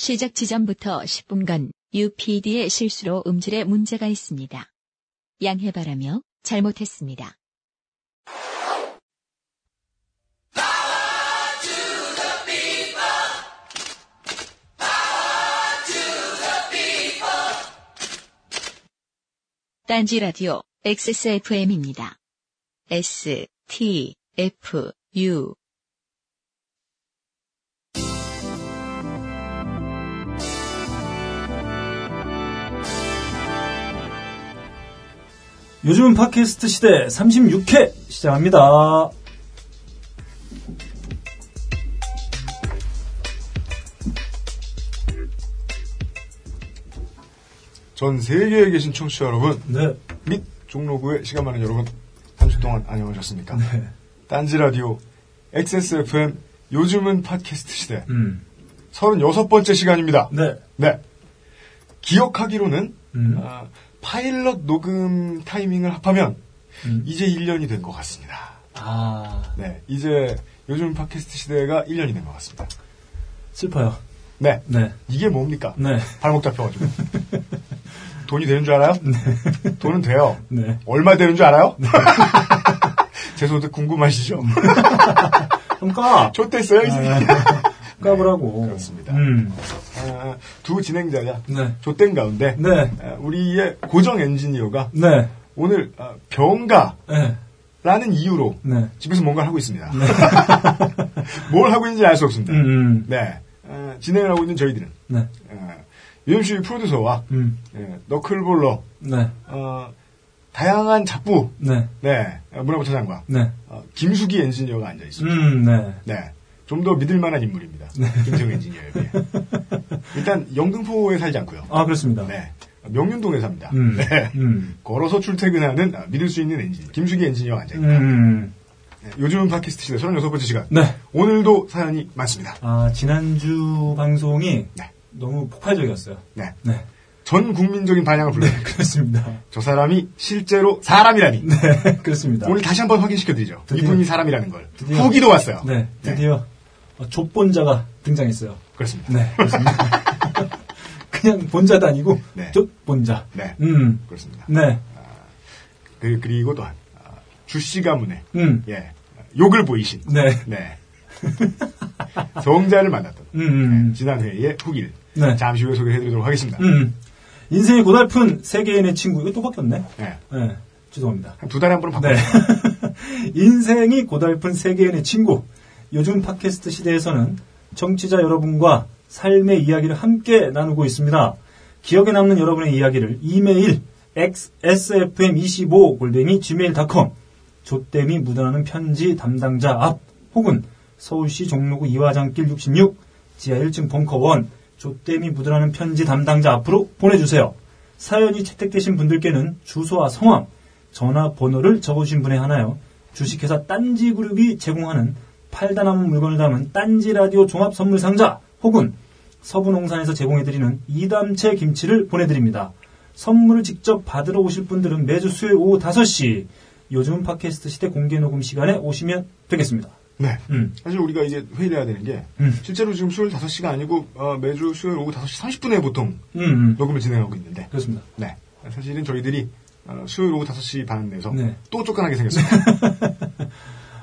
시작 지점부터 10분간 UPD의 실수로 음질에 문제가 있습니다. 양해 바라며 잘못했습니다. 딴지 라디오 XSFM입니다. S, T, F, U. 요즘은 팟캐스트 시대 36회 시작합니다. 전 세계에 계신 청취자 여러분, 네. 및 종로구의 시간 많은 여러분, 한 주 동안 안녕하셨습니까? 네. 딴지 라디오, XSFM, 요즘은 팟캐스트 시대, 음. 36번째 시간입니다. 네. 네. 기억하기로는, 음. 아, 파일럿 녹음 타이밍을 합하면, 음. 이제 1년이 된 것 같습니다. 아, 네. 이제, 요즘 팟캐스트 시대가 1년이 된 것 같습니다. 슬퍼요. 네. 네. 이게 뭡니까? 네. 발목 잡혀가지고. 돈이 되는 줄 알아요? 돈은 돼요. 네. 얼마 되는 줄 알아요? 제 소득 궁금하시죠? 그럼 까! 좆됐어요, 이 새끼. 까보라고. 그렇습니다. 음. 아, 두 진행자가 네. 좆된 가운데 네. 아, 우리의 고정 엔지니어가 네. 오늘 아, 병가라는 네. 이유로 네. 집에서 뭔가를 하고 있습니다. 뭘 하고 있는지 알 수 없습니다. 음, 음. 네. 아, 진행을 하고 있는 저희들은 네. 아, UMC 프로듀서와 음. 예, 너클볼러 네. 어, 다양한 작부 네. 네, 문화부 차장과 네. 어, 김수기 엔지니어가 앉아 있습니다. 음, 네. 네. 좀 더 믿을 만한 인물입니다. 김태형 엔지니어에 비해. 일단, 영등포에 살지 않고요. 아, 그렇습니다. 네. 명륜동에 삽니다. 음. 네. 음. 걸어서 출퇴근하는 아, 믿을 수 있는 엔지니어. 김수기 엔지니어가 음, 앉아있습니다. 음. 네, 요즘은 팟캐스트 시대 36번째 시간. 네. 오늘도 사연이 많습니다. 아, 지난주 방송이 네. 너무 폭발적이었어요. 네. 네. 전 국민적인 반향을 불러요. 그렇습니다. 저 사람이 실제로 사람이라니. 네, 그렇습니다. 오늘 다시 한번 확인시켜드리죠. 드디어. 이분이 사람이라는 걸. 드디어. 후기도 왔어요. 네, 드디어 어, 족본자가 등장했어요. 그렇습니다. 네, 그렇습니다. 그냥 본자도 아니고 네. 족본자. 네. 음, 그렇습니다. 네, 그, 그리고 또한, 아, 주씨 가문에, 음, 예, 욕을 보이신, 네, 네. 성자를 만났던, 음, 음, 지난 회의 후기를 네, 잠시 후에 소개해드리도록 하겠습니다. 음. 인생이 고달픈 세계인의 친구. 이거 또 바뀌었네. 네. 네, 죄송합니다. 한 두 달에 한 번은 네. 바꿔요. 인생이 고달픈 세계인의 친구. 요즘 팟캐스트 시대에서는 정치자 여러분과 삶의 이야기를 함께 나누고 있습니다. 기억에 남는 여러분의 이야기를 이메일 xsfm25 골뱅이 gmail.com 조땜이 묻어나는 편지 담당자 앞 혹은 서울시 종로구 이화장길 66 지하 1층 벙커 1 조땜이 묻어나는 편지 담당자 앞으로 보내주세요. 사연이 채택되신 분들께는 주소와 성함, 전화번호를 적어주신 분에 하나요. 주식회사 딴지그룹이 제공하는 팔다 남은 물건을 담은 딴지 라디오 종합 선물 상자 혹은 서부농산에서 제공해드리는 이담채 김치를 보내드립니다. 선물을 직접 받으러 오실 분들은 매주 수요일 오후 5시 요즘 팟캐스트 시대 공개 녹음 시간에 오시면 되겠습니다. 네. 음, 사실 우리가 이제 회의를 해야 되는 게, 음, 실제로 지금 수요일 5시가 아니고, 어, 매주 수요일 오후 5시 30분에 보통 음, 음. 녹음을 진행하고 있는데, 그렇습니다. 네. 사실은 저희들이, 어, 수요일 오후 5시 반 내서 네. 또 쫓겨나게 생겼습니다.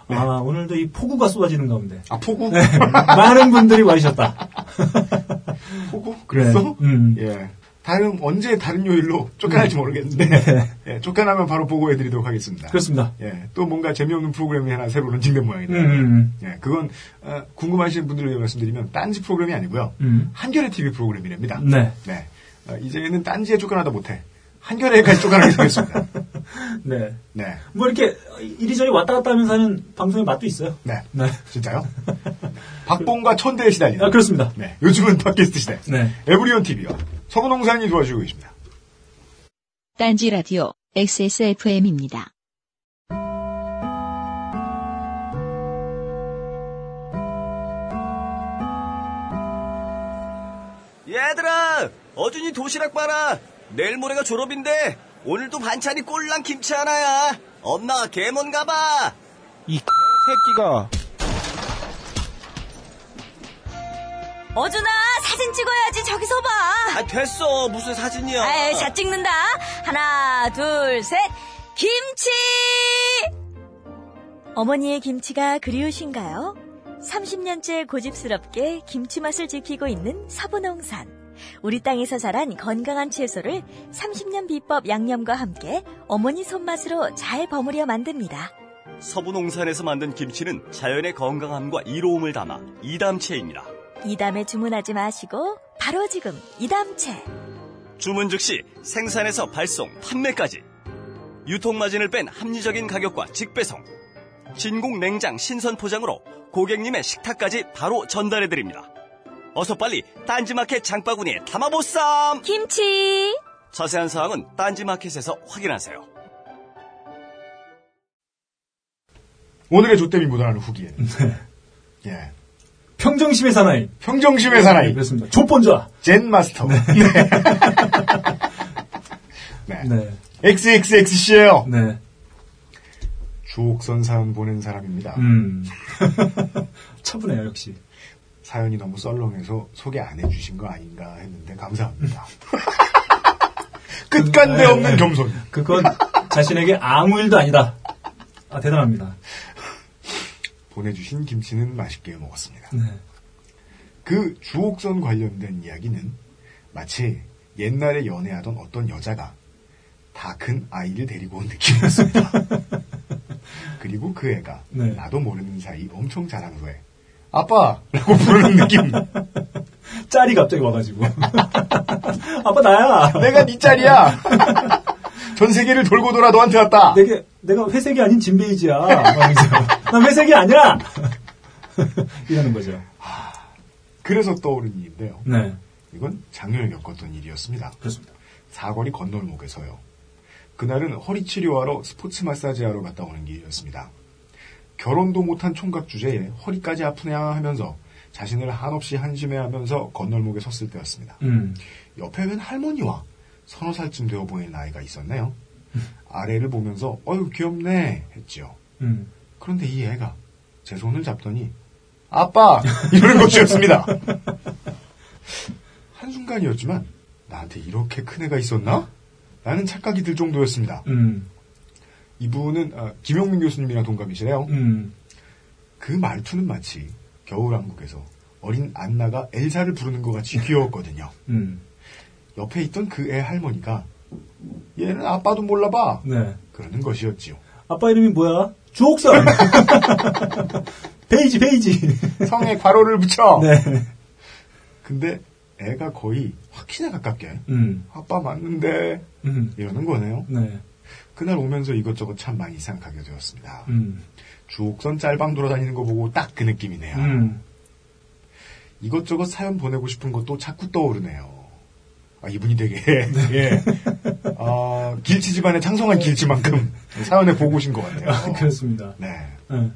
네. 아, 오늘도 이 폭우가 쏟아지는 가운데 아, 폭우? 네, 많은 분들이 와주셨다. 폭우? 그랬어? 네, 음. 예. 다음, 언제 다른 요일로 쫓겨날지 모르겠는데, 네. 예, 쫓겨나면 바로 보고해드리도록 하겠습니다. 그렇습니다. 예, 또 뭔가 재미없는 프로그램이 하나 새로 런칭된 모양이네요. 음, 음, 예, 그건 어, 궁금하신 분들을 위해 말씀드리면 딴지 프로그램이 아니고요. 음. 한겨레 TV 프로그램이랍니다. 네. 네. 어, 이제는 딴지에 쫓겨나다 못해 한겨레까지 쫓겨나게 생겼습니다. 네. 네. 뭐 이렇게 이리저리 왔다 갔다 하면서 하는 방송의 맛도 있어요. 네. 네. 진짜요? 박봉과 천대에 시달리는. 아, 그렇습니다. 네. 요즘은 팟캐스트 시대. 네. 에브리온 TV와 서구농산이 도와주고 계십니다. 딴지 라디오 XSFM입니다. 얘들아, 어준이 도시락 봐라. 내일 모레가 졸업인데 오늘도 반찬이 꼴랑 김치 하나야. 엄마가 개먼 가봐. 이 새끼가 어준아, 살 사진 찍어야지. 저기서 봐. 아, 됐어. 무슨 사진이야. 아이, 자 찍는다. 하나, 둘, 셋. 김치! 어머니의 김치가 그리우신가요? 30년째 고집스럽게 김치 맛을 지키고 있는 서부농산. 우리 땅에서 자란 건강한 채소를 30년 비법 양념과 함께 어머니 손맛으로 잘 버무려 만듭니다. 서부 농산에서 만든 김치는 자연의 건강함과 이로움을 담아 이담채입니다. 이담에 주문하지 마시고 바로 지금 이담채. 주문 즉시 생산에서 발송, 판매까지. 유통마진을 뺀 합리적인 가격과 직배송. 진공 냉장 신선 포장으로 고객님의 식탁까지 바로 전달해드립니다. 어서 빨리 딴지마켓 장바구니에 담아보쌈! 김치! 자세한 사항은 딴지마켓에서 확인하세요. 오늘의 조땜이 묻어나는 후기에는 예. 평정심의 사나이. 평정심의 사나이 네, 그렇습니다. 족본좌. 젠 마스터 네. 네. 네. XXXC예요 네. 주옥선 사연 보낸 사람입니다 음. 차분해요, 역시. 사연이 너무 썰렁해서 소개 안 해주신 거 아닌가 했는데 감사합니다 끝간데 네, 없는 네. 겸손 그건 자신에게 아무 일도 아니다. 아, 대단합니다. 보내주신 김치는 맛있게 먹었습니다 네. 그 주옥선 관련된 이야기는 마치 옛날에 연애하던 어떤 여자가 다 큰 아이를 데리고 온 느낌이었습니다. 그리고 그 애가 네. 나도 모르는 사이 엄청 후에 아빠라고 부르는 느낌. 짤이 갑자기 와가지고. 아빠 나야. 내가 네 짤이야. 전 세계를 돌고 돌아 너한테 왔다. 내게, 내가 회색이 아닌 진베이지야. 난 회색이 아니야! 이러는 거죠. 그래서 떠오른 일인데요. 네. 이건 작년에 겪었던 일이었습니다. 그렇습니다. 사거리 건널목에서요. 그날은 허리 치료하러 스포츠 마사지하러 갔다 오는 길이었습니다. 결혼도 못한 총각 주제에 허리까지 아프냐 하면서 자신을 한없이 한심해하면서 건널목에 섰을 때였습니다. 음. 옆에 웬 할머니와 서너 살쯤 되어 보이는 아이가 있었네요. 아래를 보면서 어유 귀엽네 했지요. 음. 그런데 이 애가 제 손을 잡더니 아빠 이러는 것이었습니다. 한 순간이었지만 나한테 이렇게 큰 애가 있었나? 라는 착각이 들 정도였습니다. 음. 이분은 아, 김용민 교수님이랑 동갑이시래요. 음. 그 말투는 마치 겨울왕국에서 어린 안나가 엘사를 부르는 것 같이 귀여웠거든요. 음. 옆에 있던 그 애 할머니가 얘는 아빠도 몰라봐 네. 그러는 것이었지요. 아빠 이름이 뭐야? 주옥선! 베이지, 베이지! 성에 괄호를 붙여. 네. 근데 애가 거의 확신에 가깝게 음. 아빠 맞는데 음. 이러는 거네요. 네. 그날 오면서 이것저것 참 많이 생각하게 되었습니다. 음. 주옥선 짤방 돌아다니는 거 보고 딱 그 느낌이네요. 음. 이것저것 사연 보내고 싶은 것도 자꾸 떠오르네요. 아, 이분이 되게, 예. 아, 길치 집안의 창성한 길치만큼 사연에 보고 오신 것 같아요. 아, 그렇습니다. 네. 네.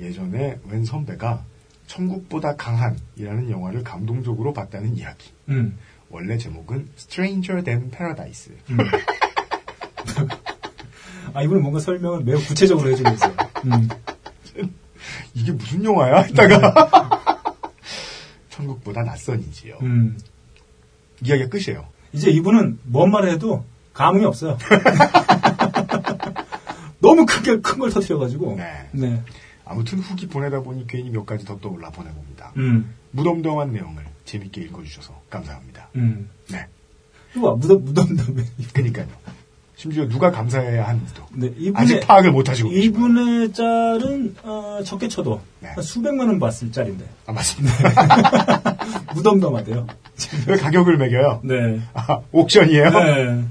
예전에 웬 선배가 천국보다 강한이라는 영화를 감동적으로 봤다는 이야기. 음. 원래 제목은 Stranger Than Paradise. 음. 아, 이분은 뭔가 설명을 매우 구체적으로 해주고 있어요. 음. 이게 무슨 영화야? 했다가 천국보다 낯선이지요. 음. 이야기가 끝이에요. 이제 이분은 뭔 말을 해도 감흥이 없어요. 너무 크게 큰 걸 터뜨려가지고. 네. 네. 아무튼 후기 보내다 보니 괜히 몇 가지 더 떠올라 보내봅니다. 음. 무덤덤한 내용을 재밌게 읽어주셔서 감사합니다. 음. 네. 우와, 무덤, 무덤덤에. 그니까요. 심지어 누가 감사해야 하는지도 네, 아직 이분의, 파악을 못하시고. 이분의 짤은, 어, 적게 쳐도 네. 한 수백만 원 봤을 짤인데. 아, 맞습니다. 무덤덤하대요. 왜 가격을 매겨요? 네. 아, 옥션이에요? 네.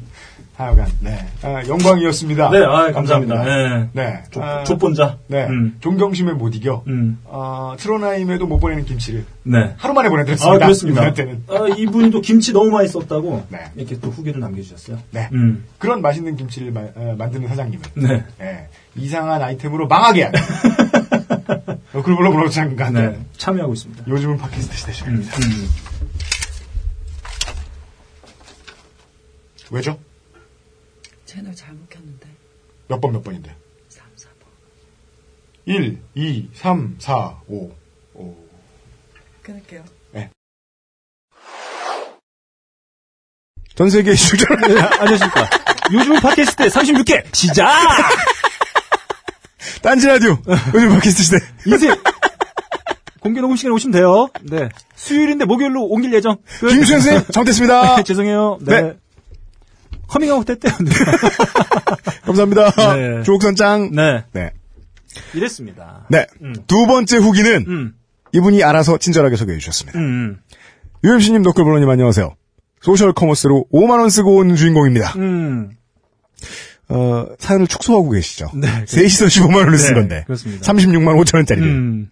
하여간, 네. 아, 영광이었습니다. 네, 아, 감사합니다. 네. 네. 조, 아, 족본자. 네. 음. 존경심에 못 이겨. 음. 아, 트로나임에도 못 보내는 김치를 네. 하루 만에 보내드렸습니다. 아, 그렇습니다. 이분한테는. 아, 이분도 김치 너무 많이 썼다고. 네. 이렇게 또 후기를 남겨주셨어요. 네. 음. 그런 맛있는 김치를 마- 어, 만드는 사장님은 네. 예, 이상한 아이템으로 망하게 하는 어, 글로벌 브로드장 같은 네. 참여하고 있습니다. 요즘은 팟캐스트 시대 음, 시간입니다. 음. 왜죠? 채널 잘못 켰는데. 몇 번 몇 번인데? 3, 4번. 1, 2, 3, 4, 5. 5. 끊을게요. 네. 전 세계 시청자 네, 안녕하십니까. 요즘 팟캐스트 36회 시작! 딴지 라디오 요즘 팟캐스트 시대 인생 공개 녹음 시간에 오시면 돼요. 네. 수요일인데 목요일로 옮길 예정. 끝. 김수현 선생님 잘못했습니다. 네, 죄송해요. 네. 네. 커밍아웃 했대요. 네. 감사합니다. 네. 주옥선 짱. 네. 네. 이랬습니다. 네. 음. 두 번째 후기는 음, 이분이 알아서 친절하게 소개해 주셨습니다. 음, UMC님, 너클볼러님 안녕하세요. social commerce로 5만원 쓰고 온 주인공입니다. 음. 어, 사연을 축소하고 계시죠. 네. 셋이서 15만원을 쓴 네, 건데. 그렇습니다. 36만 5천원짜리를. 음.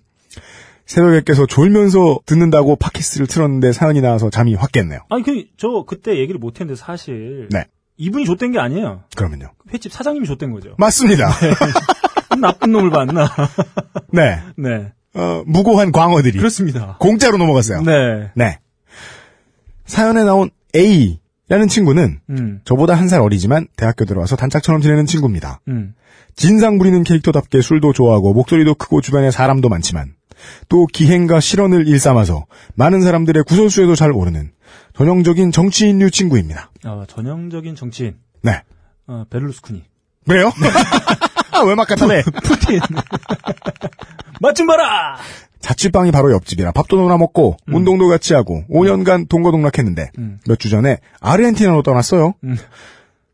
새벽에 깨서 졸면서 듣는다고 팟캐스트를 틀었는데 사연이 나와서 잠이 확 깼네요. 아니, 그, 저, 그때 얘기를 못 했는데, 사실. 네. 이분이 줬댄 게 아니에요. 그러면요. 횟집 사장님이 줬댄 거죠. 맞습니다. 나쁜 놈을 봤나. 네. 네. 어, 무고한 광어들이. 그렇습니다. 공짜로 넘어갔어요. 네. 네. 사연에 나온 A라는 친구는 음, 저보다 한 살 어리지만 대학교 들어와서 단짝처럼 지내는 친구입니다. 음. 진상 부리는 캐릭터답게 술도 좋아하고 목소리도 크고 주변에 사람도 많지만 또 기행과 실언을 일삼아서 많은 사람들의 구설수에도 잘 오르는 전형적인 정치인류 친구입니다. 어, 전형적인 정치인. 네. 어, 베를루스쿠니. 그래요? 외막 같다네. 푸틴. 맛좀 봐라! 자취방이 바로 옆집이라 밥도 놀아 먹고 운동도 같이 하고 5년간 동거동락했는데 음. 몇주 전에 아르헨티나로 떠났어요. 음.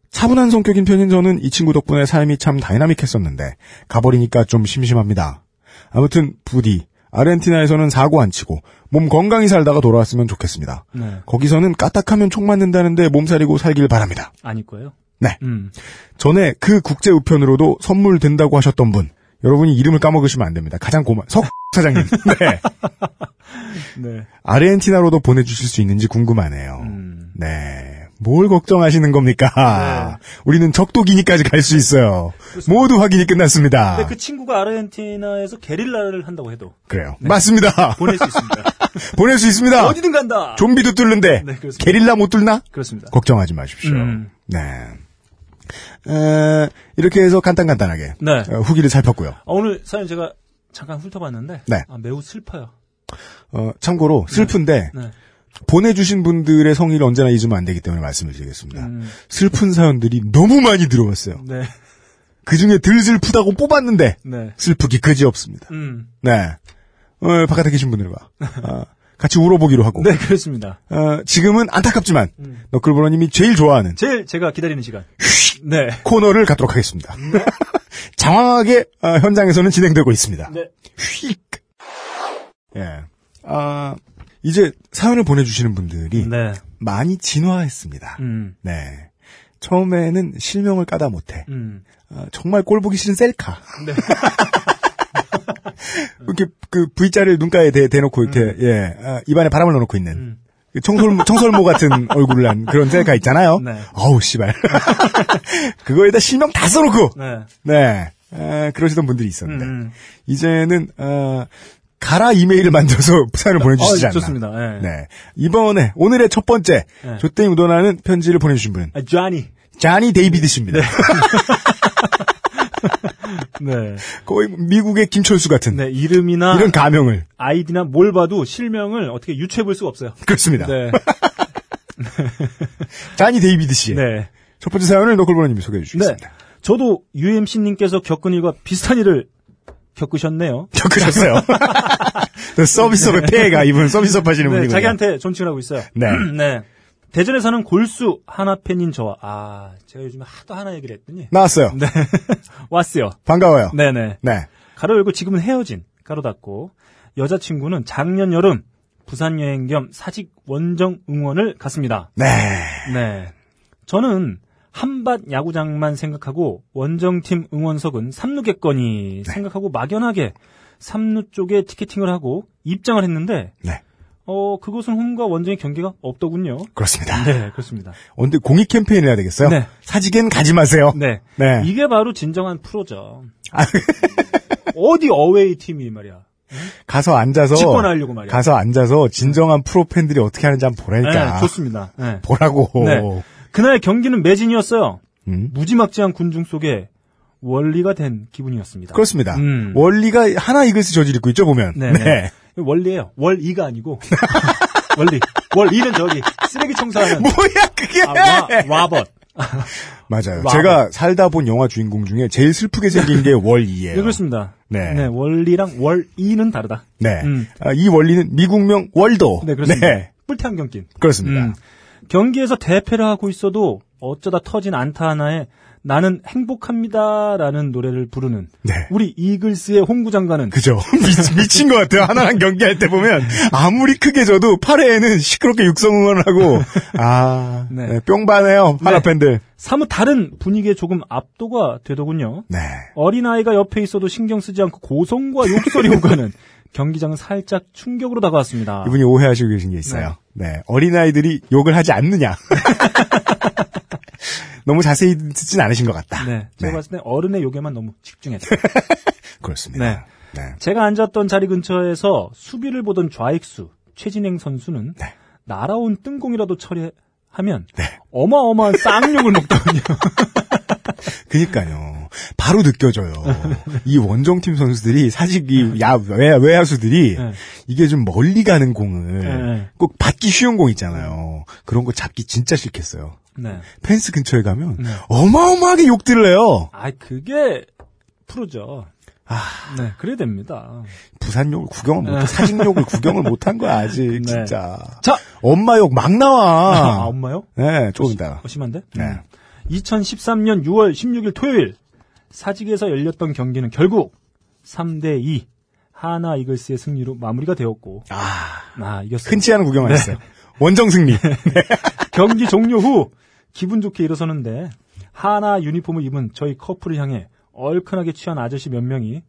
차분한 성격인 편인 저는 이 친구 덕분에 삶이 참 다이나믹했었는데 가버리니까 좀 심심합니다. 아무튼 부디 아르헨티나에서는 사고 안 치고 몸 건강히 살다가 돌아왔으면 좋겠습니다. 네. 거기서는 까딱하면 총 맞는다는데 몸살이고 살길 바랍니다. 아닐 거예요? 네. 음. 전에 그 국제 우편으로도 선물 된다고 하셨던 분 여러분이 이름을 까먹으시면 안 됩니다. 가장 고마 석 사장님. 네. 네. 아르헨티나로도 보내주실 수 있는지 궁금하네요. 음. 네. 뭘 걱정하시는 겁니까? 우리는 적도기니까지 갈 수 있어요. 모두 확인이 끝났습니다. 근데 그 친구가 아르헨티나에서 게릴라를 한다고 해도 그래요. 맞습니다. 보낼 수 있습니다. 보낼 수 있습니다. 어디든 간다! 좀비도 뚫는데 네, 그렇습니다. 게릴라 못 뚫나? 그렇습니다. 걱정하지 마십시오. 음. 네. 에, 이렇게 해서 간단간단하게 네. 어, 후기를 살폈고요. 아, 오늘 사연 제가 잠깐 훑어봤는데 네. 아, 매우 슬퍼요. 어, 참고로 슬픈데 네. 보내주신 분들의 성의를 언제나 잊으면 안 되기 때문에 말씀을 드리겠습니다. 음, 슬픈 사연들이 너무 많이 들어왔어요. 네. 그 중에 덜 슬프다고 뽑았는데 네. 슬프기 그지 없습니다. 음. 네. 어, 바깥에 계신 분들과 어, 같이 울어보기로 하고 네, 그렇습니다. 어, 지금은 안타깝지만 음. 너클브러님이 제일 좋아하는 제일 제가 기다리는 시간. 네. 코너를 갖도록 하겠습니다. 장황하게 어, 현장에서는 진행되고 있습니다. 네. 휙. 예. 아, 이제 사연을 보내주시는 분들이 네. 많이 진화했습니다. 음. 네. 처음에는 실명을 까다 못해. 음. 어, 정말 꼴 보기 싫은 셀카. 네. 이렇게 그 V자를 눈가에 대, 대놓고 이렇게 예 아, 입안에 바람을 넣어놓고 있는 음. 그 청솔 청설모 같은 얼굴을 한 그런 셀카 있잖아요. 네. 어우 씨발. 그거에다 실명 다 써놓고 네. 네 아, 그러시던 분들이 있었는데 음. 이제는 어, 가라 이메일을 만들어서 사연을 보내주시지 어, 않나. 좋습니다. 네. 네 이번에 오늘의 첫 번째 네. 조땡이 묻어나는 편지를 보내주신 분은 아, 쟈니. 자니 데이비드 씨입니다. 네. 거의 미국의 김철수 같은 네, 이름이나 이런 가명을 아이디나 뭘 봐도 실명을 어떻게 유추해 볼 수가 없어요. 그렇습니다. 네. 자니 데이비드 씨의 네. 첫 번째 사연을 너클볼러님이 소개해 네. 주시겠습니다. 저도 UMC님께서 겪은 일과 비슷한 일을 겪으셨네요. 겪으셨어요. 그 서비스업의 폐해가 이분 서비스업 하시는 네, 분이군요. 자기한테 존칭을 하고 있어요. 네. 네. 대전에 사는 골수 한화 팬인 저와, 아, 제가 요즘에 하도 한화 얘기를 했더니, 나왔어요. 네. 왔어요. 반가워요. 네네. 네. 가로 열고 지금은 헤어진, 가로 닫고, 여자친구는 작년 여름, 부산 여행 겸 사직 원정 응원을 갔습니다. 네. 네. 저는 한밭 야구장만 생각하고 원정팀 응원석은 삼루겠거니 네. 생각하고 막연하게 삼루 쪽에 티켓팅을 하고 입장을 했는데 네. 어 그곳은 홈과 원정의 경계가 없더군요. 그렇습니다. 네, 그렇습니다. 언제 공익 캠페인을 해야 되겠어요? 네. 사직엔 가지 마세요. 네. 네. 이게 바로 진정한 프로죠. 아. 어디 어웨이 팀이 말이야. 가서 앉아서 집권하려고 말이야. 가서 앉아서 진정한 프로 팬들이 어떻게 하는지 한번 보라니까. 네, 좋습니다. 네. 보라고. 네. 그날 경기는 매진이었어요. 음. 무지막지한 군중 속에 원리가 된 기분이었습니다. 그렇습니다. 음. 원리가 하나 이글스 저지르고 있죠 보면. 네, 네. 원리예요. 월이가 아니고 원리. 월 2는 저기 쓰레기 청소하는 뭐야 그게? 아, 와, 와벗. 맞아요. 와버. 제가 살다 본 영화 주인공 중에 제일 슬프게 생긴 게월 2예요. 네, 그렇습니다. 네. 월리랑 월 2는 다르다. 네. 음. 아, 이 원리는 미국명 월도. 네, 그렇습니다. 네, 뿔테 안경 낀. 그렇습니다. 음. 경기에서 대패를 하고 있어도 어쩌다 터진 안타 하나에 나는 행복합니다라는 노래를 부르는 네. 우리 이글스의 홍구 장관은 그죠. 미, 친것 같아요. 하나랑 경기할 때 보면 아무리 크게 져도 8회에는 시끄럽게 육성 응원을 하고 아 네. 네, 뿅바네요. 하나 네. 팬들. 사뭇 다른 분위기에 조금 압도가 되더군요. 네. 어린아이가 옆에 있어도 신경 쓰지 않고 고성과 욕설이 오가는 경기장은 살짝 충격으로 다가왔습니다. 이분이 오해하시고 계신 게 있어요. 네. 어린아이들이 욕을 하지 않느냐. 너무 자세히 듣진 않으신 것 같다. 네, 제가 네. 봤을 때 어른의 욕에만 너무 집중했어요. 그렇습니다. 네. 네. 제가 앉았던 자리 근처에서 수비를 보던 좌익수 최진행 선수는 네. 날아온 뜬공이라도 처리하면 네. 어마어마한 쌍욕을 먹더군요. 그니까요. 바로 느껴져요. 이 원정팀 선수들이 사실 이 야, 외, 외야수들이 네. 이게 좀 멀리 가는 공을 네. 꼭 받기 쉬운 공 있잖아요. 그런 거 잡기 진짜 싫겠어요. 네. 펜스 근처에 가면 네. 어마어마하게 욕들을 해요. 아, 그게 프로죠. 아, 네, 그래야 됩니다. 부산 욕을 구경을 못, 사직 욕을 구경을 못한 거야, 아직, 네. 진짜. 자, 엄마 욕막 아, 나와. 엄마요? 네, 조금. 어, 심한데? 네. 음. 2013년 6월 16일 토요일 사직에서 열렸던 경기는 결국 3대 2 하나 이글스의 승리로 마무리가 되었고 아, 아 이겼어요. 흔치 않은 네. 구경을 했어요. 원정 승리. 경기 종료 후 기분 좋게 일어서는데 하나 유니폼을 입은 저희 커플을 향해 얼큰하게 취한 아저씨 몇 명이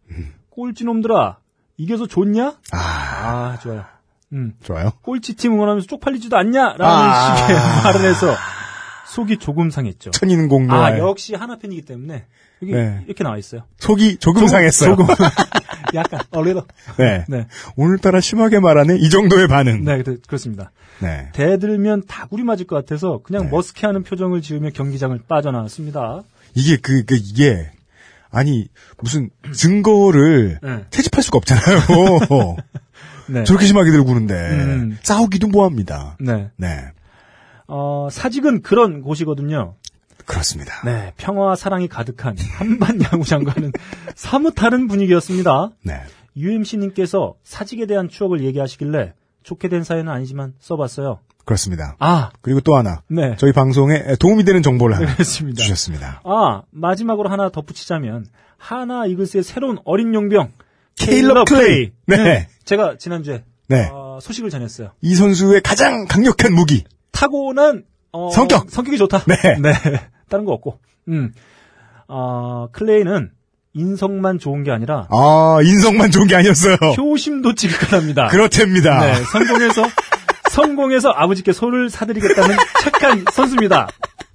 꼴찌놈들아 이겨서 좋냐? 아, 아 좋아요. 음 좋아요. 꼴찌팀 응원하면서 쪽팔리지도 않냐라는 아. 식의 말을 해서 속이 조금 상했죠. 천인공노. 아 역시 하나 팬이기 때문에 여기 네. 이렇게 나와 있어요. 속이 조금 상했어요. 조금 약간 얼레더. 네. 네, 오늘따라 심하게 말하네. 이 정도의 반응. 네 그- 그렇습니다. 네. 대들면 다구리 맞을 것 같아서 그냥 네. 머스케하는 표정을 지으며 경기장을 빠져나왔습니다. 이게 그, 그, 이게, 아니, 무슨 증거를 네. 채집할 수가 없잖아요. 네, 저렇게 심하게 들고 오는데. 음. 싸우기도 뭐합니다. 네. 네. 어, 사직은 그런 곳이거든요. 그렇습니다. 네, 평화와 사랑이 가득한 한반 야구장과는 사뭇 다른 분위기였습니다. 네. UMC님께서 사직에 대한 추억을 얘기하시길래 좋게 된 사연은 아니지만 써봤어요. 그렇습니다. 아, 그리고 또 하나. 네. 저희 방송에 도움이 되는 정보를 하나 그렇습니다. 주셨습니다. 아, 마지막으로 하나 덧붙이자면, 한화 이글스의 새로운 어린 용병, 케일럽 클레이. 네. 제가 지난주에, 네. 어, 소식을 전했어요. 이 선수의 가장 강력한 무기. 타고난, 어, 성격! 성격이 좋다. 네. 다른 거 없고. 음. 어, 클레이는 인성만 좋은 게 아니라, 아, 인성만 좋은 게 아니었어요. 효심도 지극하답니다. 그렇답니다. 네, 성공해서, 성공해서 아버지께 소를 사드리겠다는 착한 선수입니다.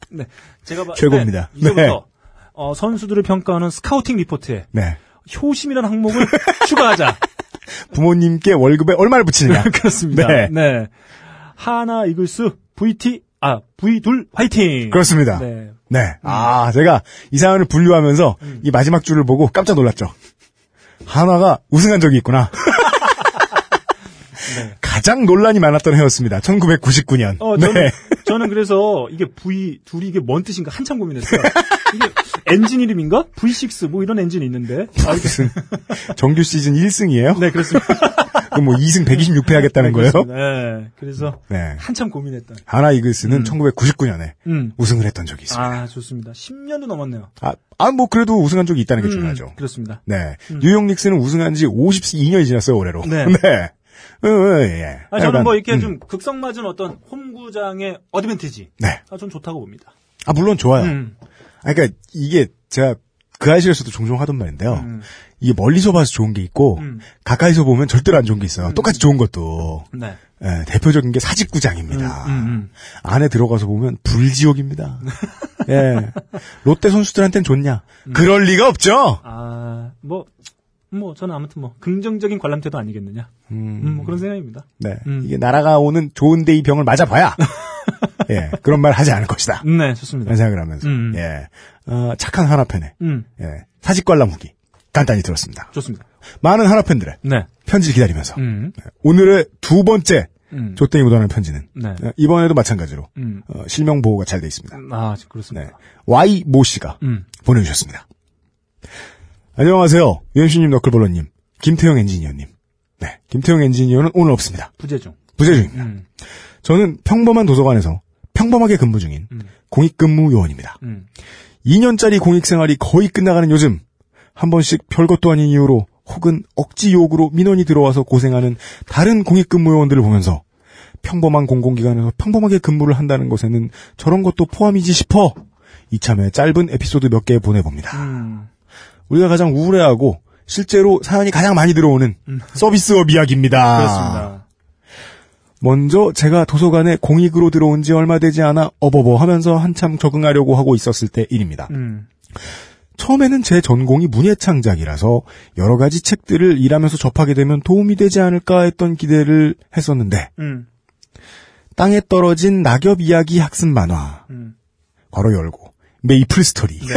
네. 제가 봐- 최고입니다. 네, 이제부터, 네. 어, 선수들을 평가하는 스카우팅 리포트에 네. 효심이라는 항목을 추가하자. 부모님께 월급에 얼마를 붙이느냐. 그렇습니다. 네. 네. 하나 이글스 VT 아 V2 화이팅. 그렇습니다. 네. 네. 아, 제가 이 사연을 분류하면서 이 마지막 줄을 보고 깜짝 놀랐죠. 한화가 우승한 적이 있구나. 가장 논란이 많았던 해였습니다. 1999년. 어, 저는, 네. 저는 그래서 이게 V 둘이 이게 뭔 뜻인가 한참 고민했어요. 이게 엔진 이름인가? V6 뭐 이런 엔진이 있는데. 아, 정규 시즌 1승이에요? 네, 그렇습니다. 그럼 뭐 2승 126패 하겠다는 네, 거예요? 네. 그래서 네. 한참 고민했던. 하나 이글스는 1999년에 음. 우승을 했던 적이 있습니다. 아, 좋습니다. 10년도 넘었네요. 아, 아, 뭐 그래도 우승한 적이 있다는 게 음, 중요하죠. 그렇습니다. 네. 뉴욕 닉스는 우승한 지 52년이 지났어요, 올해로. 네. 어, 어, 예. 아, 저는 약간, 뭐 이렇게 음. 좀 극성맞은 어떤 홈구장의 어드밴티지. 네. 아, 전 좋다고 봅니다. 아, 물론 좋아요. 음. 아, 그러니까 이게 제가 그 아실에서도 종종 하던 말인데요. 음. 이게 멀리서 봐서 좋은 게 있고 음. 가까이서 보면 절대로 안 좋은 게 있어요. 똑같이 좋은 것도 네. 예, 대표적인 게 사직구장입니다. 음, 음. 안에 들어가서 보면 불지옥입니다. 예, 롯데 선수들한테는 좋냐? 음. 그럴 리가 없죠. 아, 뭐, 뭐, 저는 아무튼 뭐, 긍정적인 관람태도 아니겠느냐. 음, 뭐 그런 생각입니다. 네, 음. 이게 나라가 오는 좋은데 이 병을 맞아봐야 예, 그런 말 하지 않을 것이다. 네, 좋습니다. 그런 생각을 하면서 음. 예, 어, 착한 하나팬의 음, 예, 사직관람 후기 간단히 들었습니다. 좋습니다. 많은 하나 팬들의 네. 편지를 기다리면서 음, 오늘의 두 번째 음. 조땡이 묻어나는 편지는 네. 어, 이번에도 마찬가지로 음. 어, 실명 보호가 잘 돼 있습니다. 아, 그렇습니다. 네. Y 모 씨가 음. 보내주셨습니다. 안녕하세요. 유현수님, 너클볼러님, 김태형 엔지니어님. 네, 김태형 엔지니어는 오늘 없습니다. 부재중. 부재중입니다. 음. 저는 평범한 도서관에서 평범하게 근무 중인 음. 공익근무 요원입니다. 음. 2년짜리 공익 생활이 거의 끝나가는 요즘 한 번씩 별것도 아닌 이유로 혹은 억지 요구로 민원이 들어와서 고생하는 다른 공익근무 요원들을 보면서 평범한 공공기관에서 평범하게 근무를 한다는 것에는 저런 것도 포함이지 싶어 이참에 짧은 에피소드 몇 개 보내봅니다. 음. 우리가 가장 우울해하고 실제로 사연이 가장 많이 들어오는 서비스업 이야기입니다. 음. 그렇습니다. 먼저 제가 도서관에 공익으로 들어온 지 얼마 되지 않아 어버버 하면서 한참 적응하려고 하고 있었을 때 일입니다. 음. 처음에는 제 전공이 문예창작이라서 여러 가지 책들을 일하면서 접하게 되면 도움이 되지 않을까 했던 기대를 했었는데 음. 땅에 떨어진 낙엽 이야기 학습 만화 음. 괄호 열고 메이플 스토리 네.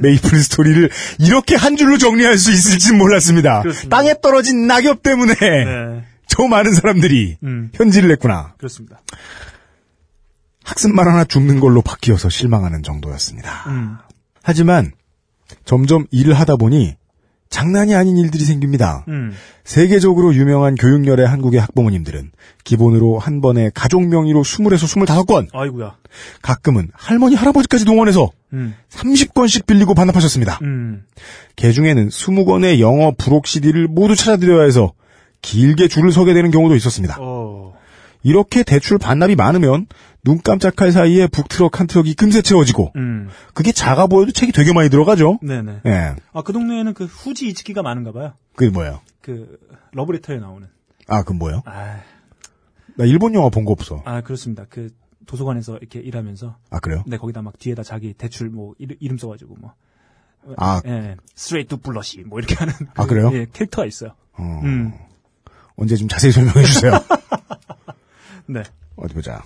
메이플 스토리를 이렇게 한 줄로 정리할 수 있을지 몰랐습니다. 그렇습니다. 땅에 떨어진 낙엽 때문에 네. 저 많은 사람들이 음. 현질을 했구나. 그렇습니다. 학습만화나 주는 걸로 바뀌어서 실망하는 정도였습니다. 음. 하지만 점점 일을 하다 보니 장난이 아닌 일들이 생깁니다. 음. 세계적으로 유명한 교육열의 한국의 학부모님들은 기본으로 한 번에 가족 명의로 20에서 25건, 아이고야. 가끔은 할머니, 할아버지까지 동원해서 음. 30권씩 빌리고 반납하셨습니다. 음. 개 중에는 20권의 영어 부록 CD를 모두 찾아드려야 해서 길게 줄을 서게 되는 경우도 있었습니다. 어. 이렇게 대출 반납이 많으면 눈 깜짝할 사이에 book truck 한 트럭이 금세 채워지고 음. 그게 작아 보여도 책이 되게 많이 들어가죠. 네네. 예. 아, 그 동네에는 그 후지 이츠키가 많은가 봐요. 그게 뭐예요? 그, 러브레터에 나오는. 아, 그건 뭐예요? 아, 나 일본 영화 본 거 없어. 아, 그렇습니다. 그, 도서관에서 이렇게 일하면서. 아, 그래요? 네, 거기다 막 뒤에다 자기 대출 뭐, 이름, 이름 써가지고 뭐. 아, 예, 스트레이트 블러시 뭐 이렇게 하는. 아, 그, 그래요? 예, 캐릭터가 있어요. 어, 음. 언제 좀 자세히 설명해 주세요. 네. 어디 보자.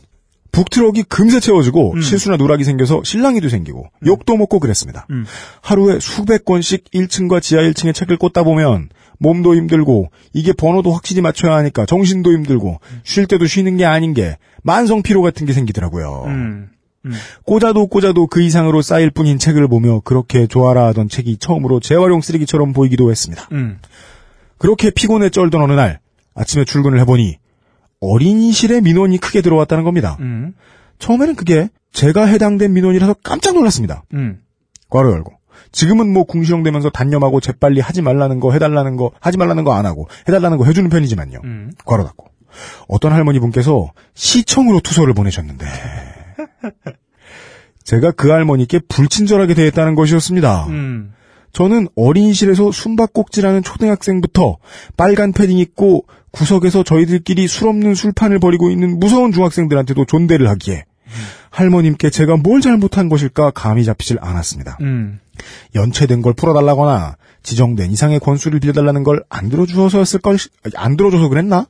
북트럭이 금세 채워지고 음. 실수나 누락이 생겨서 실랑이도 생기고 욕도 먹고 그랬습니다. 음. 하루에 수백 권씩 1층과 지하 1층에 책을 꽂다 보면 몸도 힘들고 이게 번호도 확실히 맞춰야 하니까 정신도 힘들고 쉴 때도 쉬는 게 아닌 게 만성 피로 같은 게 생기더라고요. 음. 음. 꽂아도 꽂아도 그 이상으로 쌓일 뿐인 책을 보며 그렇게 좋아라 하던 책이 처음으로 재활용 쓰레기처럼 보이기도 했습니다. 음. 그렇게 피곤에 쩔던 어느 날 아침에 출근을 해보니 어린이실에 민원이 크게 들어왔다는 겁니다. 음. 처음에는 그게 제가 해당된 민원이라서 깜짝 놀랐습니다. 음. 괄호 열고. 지금은 뭐 궁시렁대면서 단념하고 재빨리 하지 말라는 거 해달라는 거 하지 말라는 거 안 하고 해달라는 거 해주는 편이지만요. 음. 괄호 닫고. 어떤 할머니 분께서 시청으로 투서를 보내셨는데 제가 그 할머니께 불친절하게 대했다는 것이었습니다. 음. 저는 어린이실에서 숨바꼭질하는 초등학생부터 빨간 패딩 입고 구석에서 저희들끼리 술 없는 술판을 벌이고 있는 무서운 중학생들한테도 존대를 하기에 할머님께 제가 뭘 잘못한 것일까 감이 잡히질 않았습니다. 음. 연체된 걸 풀어달라거나 지정된 이상의 권수를 빌려달라는 걸 안 들어주어서였을 걸, 안 들어줘서 그랬나?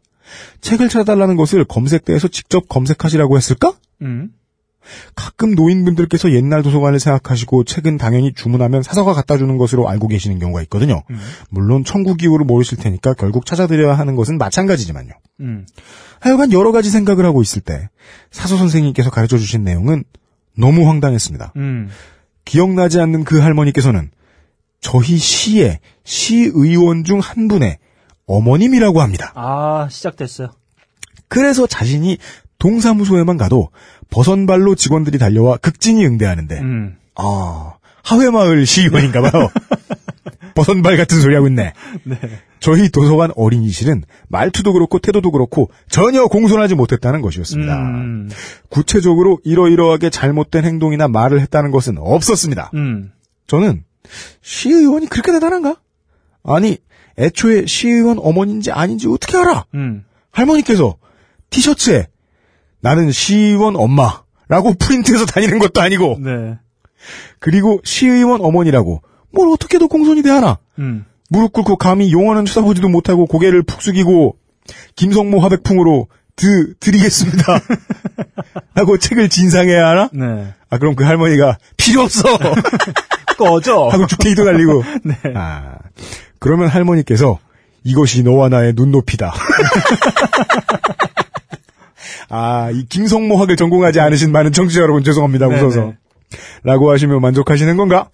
책을 찾아달라는 것을 검색대에서 직접 검색하시라고 했을까? 음. 가끔 노인분들께서 옛날 도서관을 생각하시고 책은 당연히 주문하면 사서가 갖다 주는 것으로 알고 계시는 경우가 있거든요. 음. 물론 천국 이후를 모르실 테니까 결국 찾아드려야 하는 것은 마찬가지지만요. 음. 하여간 여러 가지 생각을 하고 있을 때 사서 선생님께서 가르쳐 주신 내용은 너무 황당했습니다. 음. 기억나지 않는 그 할머니께서는 저희 시의 시의원 중 한 분의 어머님이라고 합니다. 아, 시작됐어요. 그래서 자신이 동사무소에만 가도 버선발로 직원들이 달려와 극진히 응대하는데 음. 아 하회마을 시의원인가 봐요. 버선발 같은 소리 하고 있네. 네. 저희 도서관 어린이실은 말투도 그렇고 태도도 그렇고 전혀 공손하지 못했다는 것이었습니다. 음. 구체적으로 이러이러하게 잘못된 행동이나 말을 했다는 것은 없었습니다. 음. 저는 시의원이 그렇게 대단한가? 아니 애초에 시의원 어머니인지 아닌지 어떻게 알아? 음. 할머니께서 티셔츠에 나는 시의원 엄마라고 프린트해서 다니는 것도 아니고 네. 그리고 시의원 어머니라고 뭘 어떻게도 공손이 대하나? 음. 무릎 꿇고 감히 용어는 쳐다보지도 못하고 고개를 푹 숙이고 김성모 화백풍으로 드 드리겠습니다. 하고 책을 진상해야 하나? 네. 아 그럼 그 할머니가 필요 없어 꺼져. 하고 주케이도 날리고 네. 아 그러면 할머니께서 이것이 너와 나의 눈높이다. 아, 이 김성모학을 전공하지 않으신 많은 청취자 여러분 죄송합니다. 네네. 웃어서. 라고 하시며 만족하시는 건가?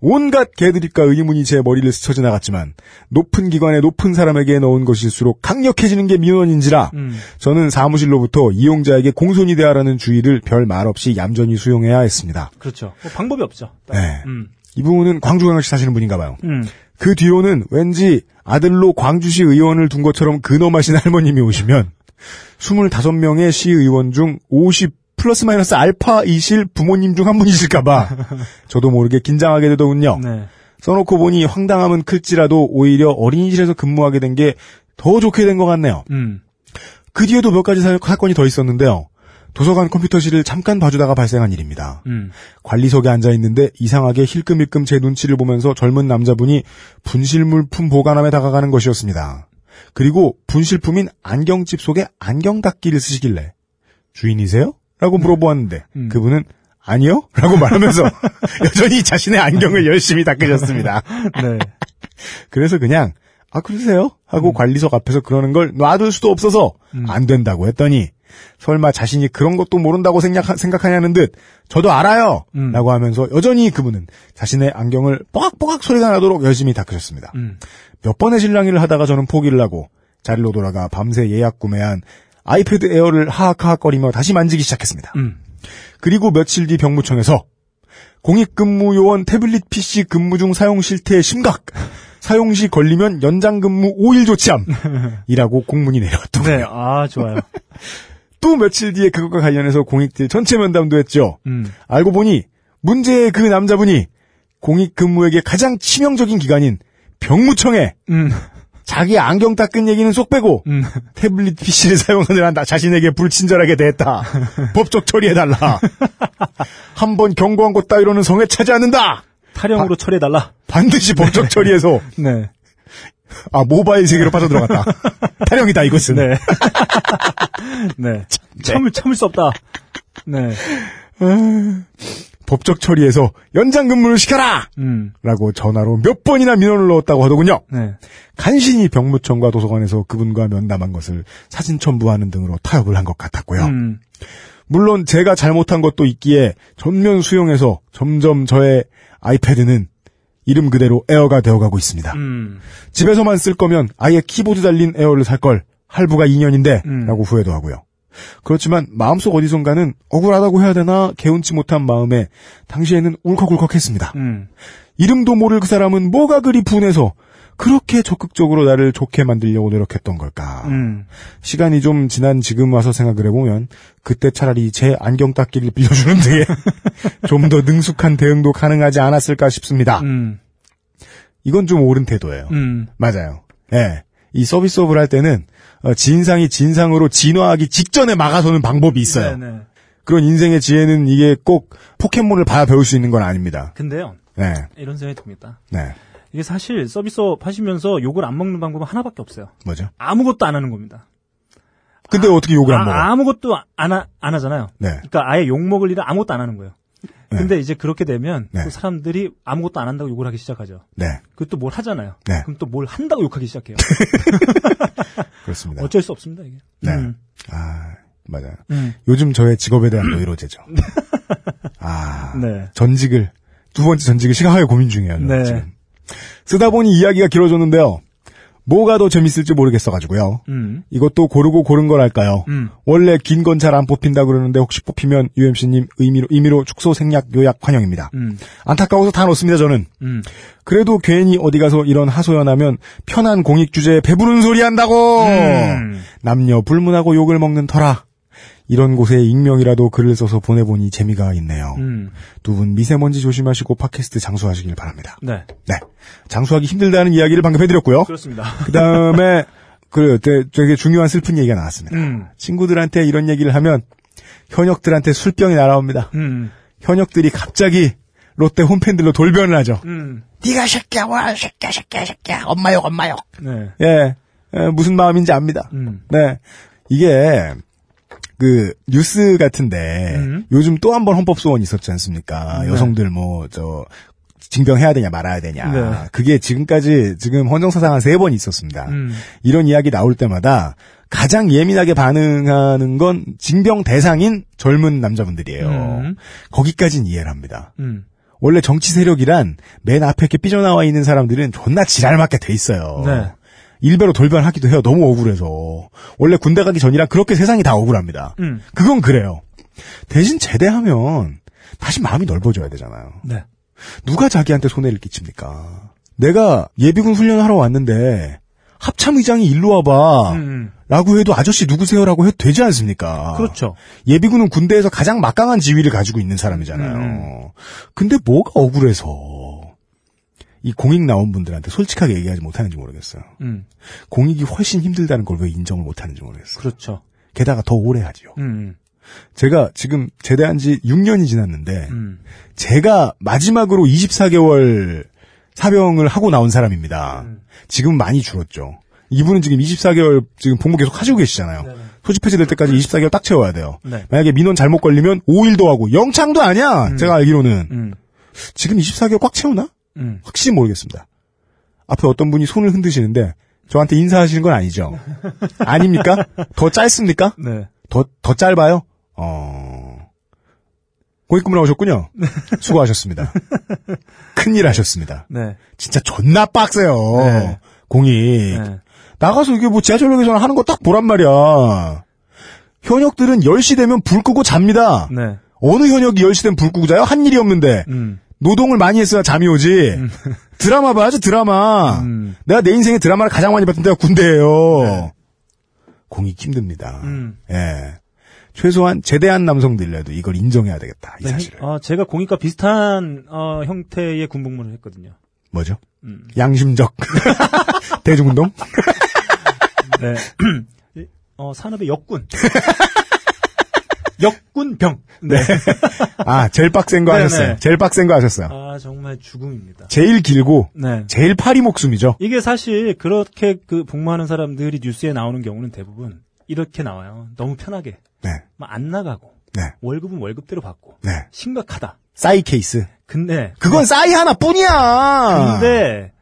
온갖 개드립과 의문이 제 머리를 스쳐 지나갔지만 높은 기관에 높은 사람에게 넣은 것일수록 강력해지는 게 민원인지라 음. 저는 사무실로부터 이용자에게 공손히 대하라는 주의를 별 말 없이 얌전히 수용해야 했습니다. 그렇죠. 뭐 방법이 없죠. 네. 음. 이분은 광주광역시 사시는 분인가 봐요. 음. 그 뒤로는 왠지 아들로 광주시 의원을 둔 것처럼 근엄하신 할머님이 오시면 25명의 시의원 중 50 플러스 마이너스 알파이실 부모님 중 한 분이실까봐 저도 모르게 긴장하게 되더군요. 네. 써놓고 보니 황당함은 클지라도 오히려 어린이실에서 근무하게 된 게 더 좋게 된 것 같네요. 음. 그 뒤에도 몇 가지 사- 사건이 더 있었는데요. 도서관 컴퓨터실을 잠깐 봐주다가 발생한 일입니다. 음. 관리석에 앉아 있는데 이상하게 힐끔힐끔 제 눈치를 보면서 젊은 남자분이 분실물품 보관함에 다가가는 것이었습니다. 그리고 분실품인 안경집 속에 안경 닦기를 쓰시길래 주인이세요? 라고 물어보았는데 음. 그분은 아니요? 라고 말하면서 여전히 자신의 안경을 열심히 닦으셨습니다. 네. 그래서 그냥 아 그러세요? 하고 관리석 앞에서 그러는 걸 놔둘 수도 없어서 음. 안 된다고 했더니 설마 자신이 그런 것도 모른다고 생각, 생각하냐는 듯 저도 알아요! 음. 라고 하면서 여전히 그분은 자신의 안경을 뽀각뽀각 소리가 나도록 열심히 닦으셨습니다. 음. 몇 번의 실랑이를 하다가 저는 포기를 하고 자리로 돌아가 밤새 예약 구매한 아이패드 에어를 하악하악거리며 다시 만지기 시작했습니다. 음. 그리고 며칠 뒤 병무청에서 공익근무 요원 태블릿 PC 근무 중 사용 실태 심각. 사용 시 걸리면 연장 근무 5일 조치함. 이라고 공문이 내려왔더군요. 네. 아, 좋아요. 또 며칠 뒤에 그것과 관련해서 공익들 전체 면담도 했죠. 음. 알고 보니 문제의 그 남자분이 공익 근무에게 가장 치명적인 기관인 병무청에 음. 자기 안경 닦은 얘기는 쏙 빼고 음. 태블릿 PC를 사용하느라 나 자신에게 불친절하게 대했다. 법적 처리해달라. 한 번 경고한 것 따위로는 성에 차지 않는다. 타령으로 처리해달라. 반드시 법적 처리해서 네. 아 모바일 세계로 빠져들어갔다. 타령이다 이것은. 네. 네. 참을, 참을 수 없다. 네. 법적 처리해서 연장 근무를 시켜라. 음. 라고 전화로 몇 번이나 민원을 넣었다고 하더군요. 네. 간신히 병무청과 도서관에서 그분과 면담한 것을 사진 첨부하는 등으로 타협을 한 것 같았고요. 음. 물론 제가 잘못한 것도 있기에 전면 수용해서 점점 저의 아이패드는 이름 그대로 에어가 되어가고 있습니다. 음. 집에서만 쓸 거면 아예 키보드 달린 에어를 살 걸 할부가 2년인데 음. 라고 후회도 하고요. 그렇지만 마음속 어디선가는 억울하다고 해야 되나 개운치 못한 마음에 당시에는 울컥울컥했습니다. 음. 이름도 모를 그 사람은 뭐가 그리 분해서 그렇게 적극적으로 나를 좋게 만들려고 노력했던 걸까. 음. 시간이 좀 지난 지금 와서 생각을 해보면 그때 차라리 제 안경 닦기를 빌려주는 등의 좀 더 능숙한 대응도 가능하지 않았을까 싶습니다. 음. 이건 좀 옳은 태도예요. 음. 맞아요. 예. 이 서비스업을 할 때는 어, 진상이 진상으로 진화하기 직전에 막아서는 방법이 있어요. 네네. 그런 인생의 지혜는 이게 꼭 포켓몬을 봐야 배울 수 있는 건 아닙니다. 근데요. 네. 이런 생각이 듭니다. 네. 이게 사실 서비스업 하시면서 욕을 안 먹는 방법은 하나밖에 없어요. 뭐죠? 아무것도 안 하는 겁니다. 근데 어떻게 욕을 안 먹어? 아, 무것도 안, 하, 안 하잖아요. 네. 그러니까 아예 욕 먹을 일은 아무것도 안 하는 거예요. 네. 근데 이제 그렇게 되면 네. 또 사람들이 아무것도 안 한다고 욕을 하기 시작하죠. 네. 그것도 뭘 하잖아요. 네. 그럼 또 뭘 한다고 욕하기 시작해요. 그렇습니다. 어쩔 수 없습니다, 이게. 네. 음. 아, 맞아요. 음. 요즘 저의 직업에 대한 노이로제죠. 아, 네. 전직을 두 번째 전직을 심각하게 고민 중이에요. 네. 지금. 쓰다 보니 이야기가 길어졌는데요. 뭐가 더 재밌을지 모르겠어가지고요. 음. 이것도 고르고 고른 거랄까요. 음. 원래 긴 건 잘 안 뽑힌다 그러는데 혹시 뽑히면 UMC님 의미로, 의미로 축소 생략 요약 환영입니다. 음. 안타까워서 다 넣습니다 저는. 음. 그래도 괜히 어디 가서 이런 하소연하면 편한 공익 주제에 배부른 소리 한다고. 음. 남녀 불문하고 욕을 먹는 터라. 이런 곳에 익명이라도 글을 써서 보내보니 재미가 있네요. 음. 두분 미세먼지 조심하시고 팟캐스트 장수하시길 바랍니다. 네. 네. 장수하기 힘들다는 이야기를 방금 해드렸고요. 그렇습니다. 그 다음에, 그, 되게, 되게 중요한 슬픈 얘기가 나왔습니다. 음. 친구들한테 이런 얘기를 하면, 현역들한테 술병이 날아옵니다. 음. 현역들이 갑자기 롯데 홈팬들로 돌변을 하죠. 음. 네가 새끼야, 와, 새끼야, 새끼야, 새끼야. 엄마욕, 엄마욕. 네. 예, 예, 무슨 마음인지 압니다. 음. 네. 이게, 그, 뉴스 같은데, 음. 요즘 또 한 번 헌법 소원 있었지 않습니까? 네. 여성들 뭐, 저, 징병해야 되냐 말아야 되냐. 네. 그게 지금까지 지금 헌정사상 한 세 번 있었습니다. 음. 이런 이야기 나올 때마다 가장 예민하게 반응하는 건 징병 대상인 젊은 남자분들이에요. 음. 거기까진 이해를 합니다. 음. 원래 정치 세력이란 맨 앞에 이렇게 삐져나와 있는 사람들은 존나 지랄맞게 돼 있어요. 네. 일배로 돌변하기도 해요. 너무 억울해서. 원래 군대 가기 전이랑 그렇게 세상이 다 억울합니다. 음. 그건 그래요. 대신 제대하면 다시 마음이 넓어져야 되잖아요. 네. 누가 자기한테 손해를 끼칩니까? 내가 예비군 훈련하러 왔는데 합참의장이 일로 와봐. 음. 라고 해도 아저씨 누구세요라고 해도 되지 않습니까? 그렇죠. 예비군은 군대에서 가장 막강한 지위를 가지고 있는 사람이잖아요. 음. 근데 뭐가 억울해서 이 공익 나온 분들한테 솔직하게 얘기하지 못하는지 모르겠어요. 음. 공익이 훨씬 힘들다는 걸 왜 인정을 못하는지 모르겠어요. 그렇죠. 게다가 더 오래 하지요. 음. 제가 지금 제대한 지 6년이 지났는데 음. 제가 마지막으로 24개월 사병을 하고 나온 사람입니다. 음. 지금 많이 줄었죠. 이분은 지금 24개월 지금 복무 계속 하시고 계시잖아요. 네네. 소집 해제될 때까지 24개월 딱 채워야 돼요. 네. 만약에 민원 잘못 걸리면 5일도 하고 영창도 아니야. 제가 알기로는 음. 지금 24개월 꽉 채우나? 음. 확실히 모르겠습니다. 앞에 어떤 분이 손을 흔드시는데 저한테 인사하시는 건 아니죠. 아닙니까? 더 짧습니까? 네. 더, 더 짧아요? 어, 고객근무 나오셨군요. 수고하셨습니다. 큰일 하셨습니다. 네. 진짜 존나 빡세요. 네. 공이. 네. 나가서 이게 뭐 지하철역에서는 하는 거 딱 보란 말이야. 현역들은 10시 되면 불 끄고 잡니다. 네. 어느 현역이 10시 되면 불 끄고 자요? 한 일이 없는데. 음. 노동을 많이 했어야 잠이 오지. 드라마 봐야지, 드라마. 음. 내가 내 인생에 드라마를 가장 많이 봤던 데가 군대예요. 공이 힘듭니다. 음. 예. 최소한 제대한 남성들이라도 이걸 인정해야 되겠다. 이 네, 사실을. 어, 제가 공익과 비슷한 어, 형태의 군복무를 했거든요. 뭐죠? 음. 양심적 대중운동? 네. 어, 산업의 역군. 역군병. 네. 아, 제일 빡센 거 네네. 하셨어요. 제일 빡센 거 하셨어요. 아, 정말 죽음입니다. 제일 길고 네. 제일 파리 목숨이죠. 이게 사실 그렇게 그 복무하는 사람들이 뉴스에 나오는 경우는 대부분 이렇게 나와요. 너무 편하게. 네. 막안 나가고. 네. 월급은 월급대로 받고. 네. 심각하다. 싸이 케이스. 근데 그건 싸이 하나뿐이야. 근데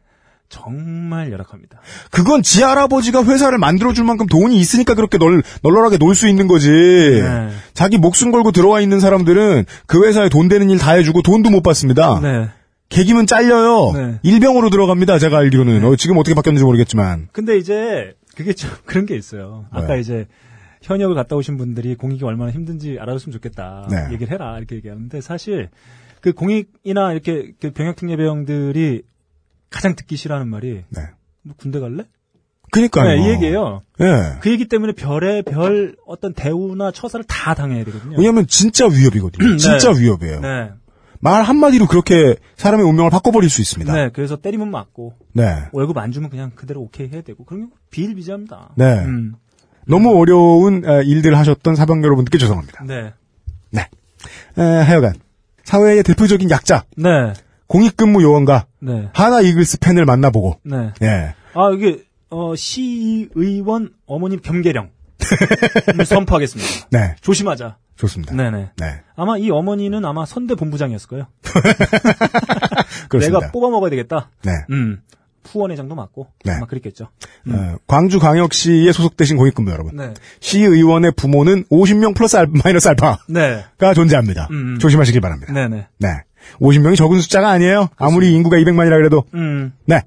정말 열악합니다. 그건 지 할아버지가 회사를 만들어줄 만큼 돈이 있으니까 그렇게 널, 널널하게 놀 수 있는 거지. 네. 자기 목숨 걸고 들어와 있는 사람들은 그 회사에 돈 되는 일 다 해주고 돈도 못 받습니다. 네. 계기면 잘려요. 네. 일병으로 들어갑니다. 제가 알기로는. 어, 지금 어떻게 바뀌었는지 모르겠지만. 근데 이제 그게 좀 그런 게 있어요. 아까? 이제 현역을 갔다 오신 분들이 공익이 얼마나 힘든지 알아줬으면 좋겠다. 네. 얘기를 해라. 이렇게 얘기하는데 사실 그 공익이나 이렇게 그 병역 특례 병들이 가장 듣기 싫어하는 말이 네. 너 군대 갈래? 그니까요. 네, 이 얘기예요. 예. 그 얘기 때문에 별의 별 어떤 대우나 처사를 다 당해야 되거든요. 왜냐면 진짜 위협이거든요. 진짜 위협이에요. 네. 말 한마디로 그렇게 사람의 운명을 바꿔버릴 수 있습니다. 네, 그래서 때리면 맞고 네. 월급 안 주면 그냥 그대로 오케이 해야 되고 그런 게 비일비재합니다. 네. 음. 너무 어려운 에, 일들을 하셨던 사병 여러분들께 죄송합니다. 네. 네. 에, 하여간 사회의 대표적인 약자 네. 공익근무 요원과 네. 하나 이글스 팬을 만나보고 네. 예. 아, 이게, 어, 시의원 어머님 겸계령. 선포하겠습니다. 네. 조심하자. 좋습니다. 네네. 네. 아마 이 어머니는 아마 선대 본부장이었을 거예요. 그렇습니다. 내가 뽑아 먹어야 되겠다. 네. 음. 후원회장도 맞고. 네. 아마 그랬겠죠. 음. 어, 광주광역시에 소속되신 공익근무 여러분. 네. 시의원의 부모는 50명 플러스 알, 마이너스 알파가 네. 존재합니다. 음, 음. 조심하시길 바랍니다. 네네. 네. 50명이 적은 숫자가 아니에요. 아무리 인구가 200만이라 그래도. 음. 네.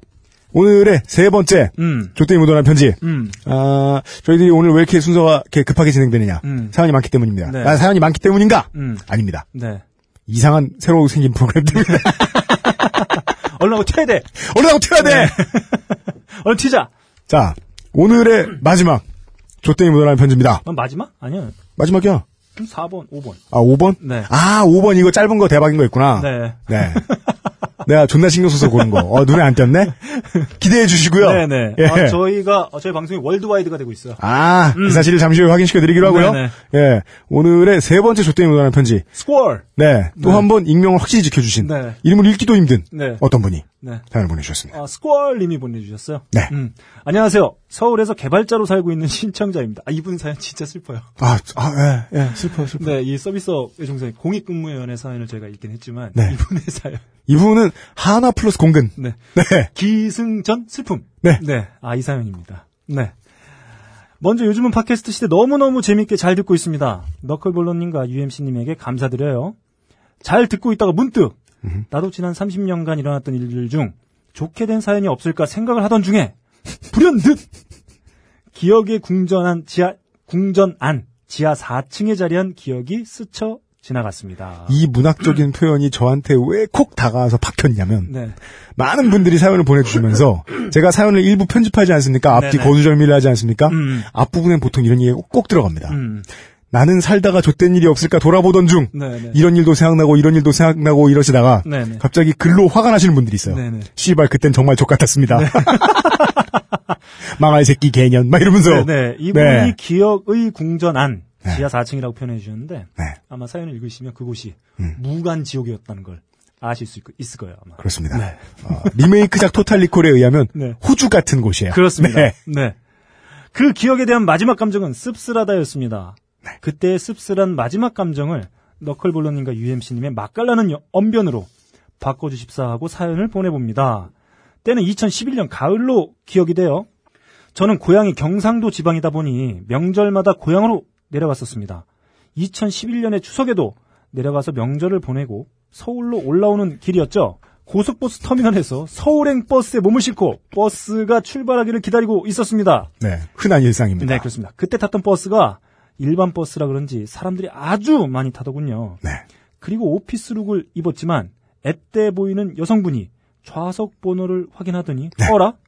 오늘의 세 번째 음. 조태이 묻어난 편지. 음. 아, 저희들이 오늘 왜 이렇게 순서가 이렇게 급하게 진행되느냐. 음. 사연이 많기 때문입니다. 네. 아, 사연이 많기 때문인가? 음. 아닙니다. 네. 이상한 새로 생긴 프로그램 때문에. 얼른 하고 튀어야 돼! 얼른 튀어야 돼! 얼른 튀자! 자, 오늘의 마지막 조태이 묻어난 편지입니다. 어, 마지막? 아니야. 마지막이야. 그럼 4번, 5번. 아, 5번? 네. 아, 5번 이거 짧은 거 대박인 거 있구나. 네. 네. 내가 존나 신경 써서 고른 거. 어, 눈에 안 띄었네? 기대해 주시고요. 네네. 예. 아, 저희가, 어, 저희 방송이 월드와이드가 되고 있어요. 아, 그 사실을 잠시 후에 확인시켜 드리기로 하고요. 네네. 예. 오늘의 세 번째 조땡이 묻어난 편지. 스콜! 네. 또 한 번 익명을 확실히 지켜주신. 네. 이름을 읽기도 힘든. 네. 어떤 분이 네. 사연을 보내주셨습니다. 아, 스콜님이 보내주셨어요. 네. 음. 안녕하세요. 서울에서 개발자로 살고 있는 신청자입니다. 아, 이분 사연 진짜 슬퍼요. 아, 아, 예, 예. 슬퍼, 슬퍼. 네, 이 서비스업 중에서 공익근무요원의 사연을 제가 읽긴 했지만 네. 이분의 사연. 이분은 하나 플러스 공근. 네. 네. 기승전 슬픔. 네. 네. 아, 이 사연입니다. 네. 먼저 요즘은 팟캐스트 시대 너무너무 재밌게 잘 듣고 있습니다. 너클볼로님과 UMC님에게 감사드려요. 잘 듣고 있다가 문득, 나도 지난 30년간 일어났던 일들 중 좋게 된 사연이 없을까 생각을 하던 중에, 불현듯! 기억에 궁전한 지하, 궁전 안, 지하 4층에 자리한 기억이 스쳐 지나갔습니다. 이 문학적인 표현이 저한테 왜 콕 다가와서 박혔냐면 네. 많은 분들이 사연을 보내주시면서 제가 사연을 일부 편집하지 않습니까? 앞뒤 네네. 거두절미를 하지 않습니까? 음. 앞부분엔 보통 이런 얘기가 꼭 들어갑니다. 음. 나는 살다가 좆된 일이 없을까 돌아보던 중 네네. 이런 일도 생각나고 이런 일도 생각나고 이러시다가 네네. 갑자기 글로 화가 나시는 분들이 있어요. 네네. 씨발 그땐 정말 족 같았습니다. 망할 새끼 개년 막 이러면서 네, 네. 이분이 네. 기억의 궁전안 네. 지하 4층이라고 표현해 주셨는데 네. 아마 사연을 읽으시면 그곳이 음. 무간 지옥이었다는 걸 아실 수 있, 있을 거예요 아마. 그렇습니다. 어, 리메이크작 토탈 리콜에 의하면 네. 호주 같은 곳이에요. 그렇습니다. 네. 네. 그 기억에 대한 마지막 감정은 씁쓸하다였습니다. 네. 그때의 씁쓸한 마지막 감정을 너클볼러님과 UMC님의 맛깔나는 여- 언변으로 바꿔주십사 하고 사연을 보내봅니다. 때는 2011년 가을로 기억이 돼요. 저는 고향이 경상도 지방이다 보니 명절마다 고향으로 내려갔었습니다. 2011년의 추석에도 내려가서 명절을 보내고 서울로 올라오는 길이었죠. 고속버스 터미널에서 서울행 버스에 몸을 싣고 버스가 출발하기를 기다리고 있었습니다. 네. 흔한 일상입니다. 네, 그렇습니다. 그때 탔던 버스가 일반 버스라 그런지 사람들이 아주 많이 타더군요. 네. 그리고 오피스룩을 입었지만 앳돼 보이는 여성분이 좌석 번호를 확인하더니 네. 어라?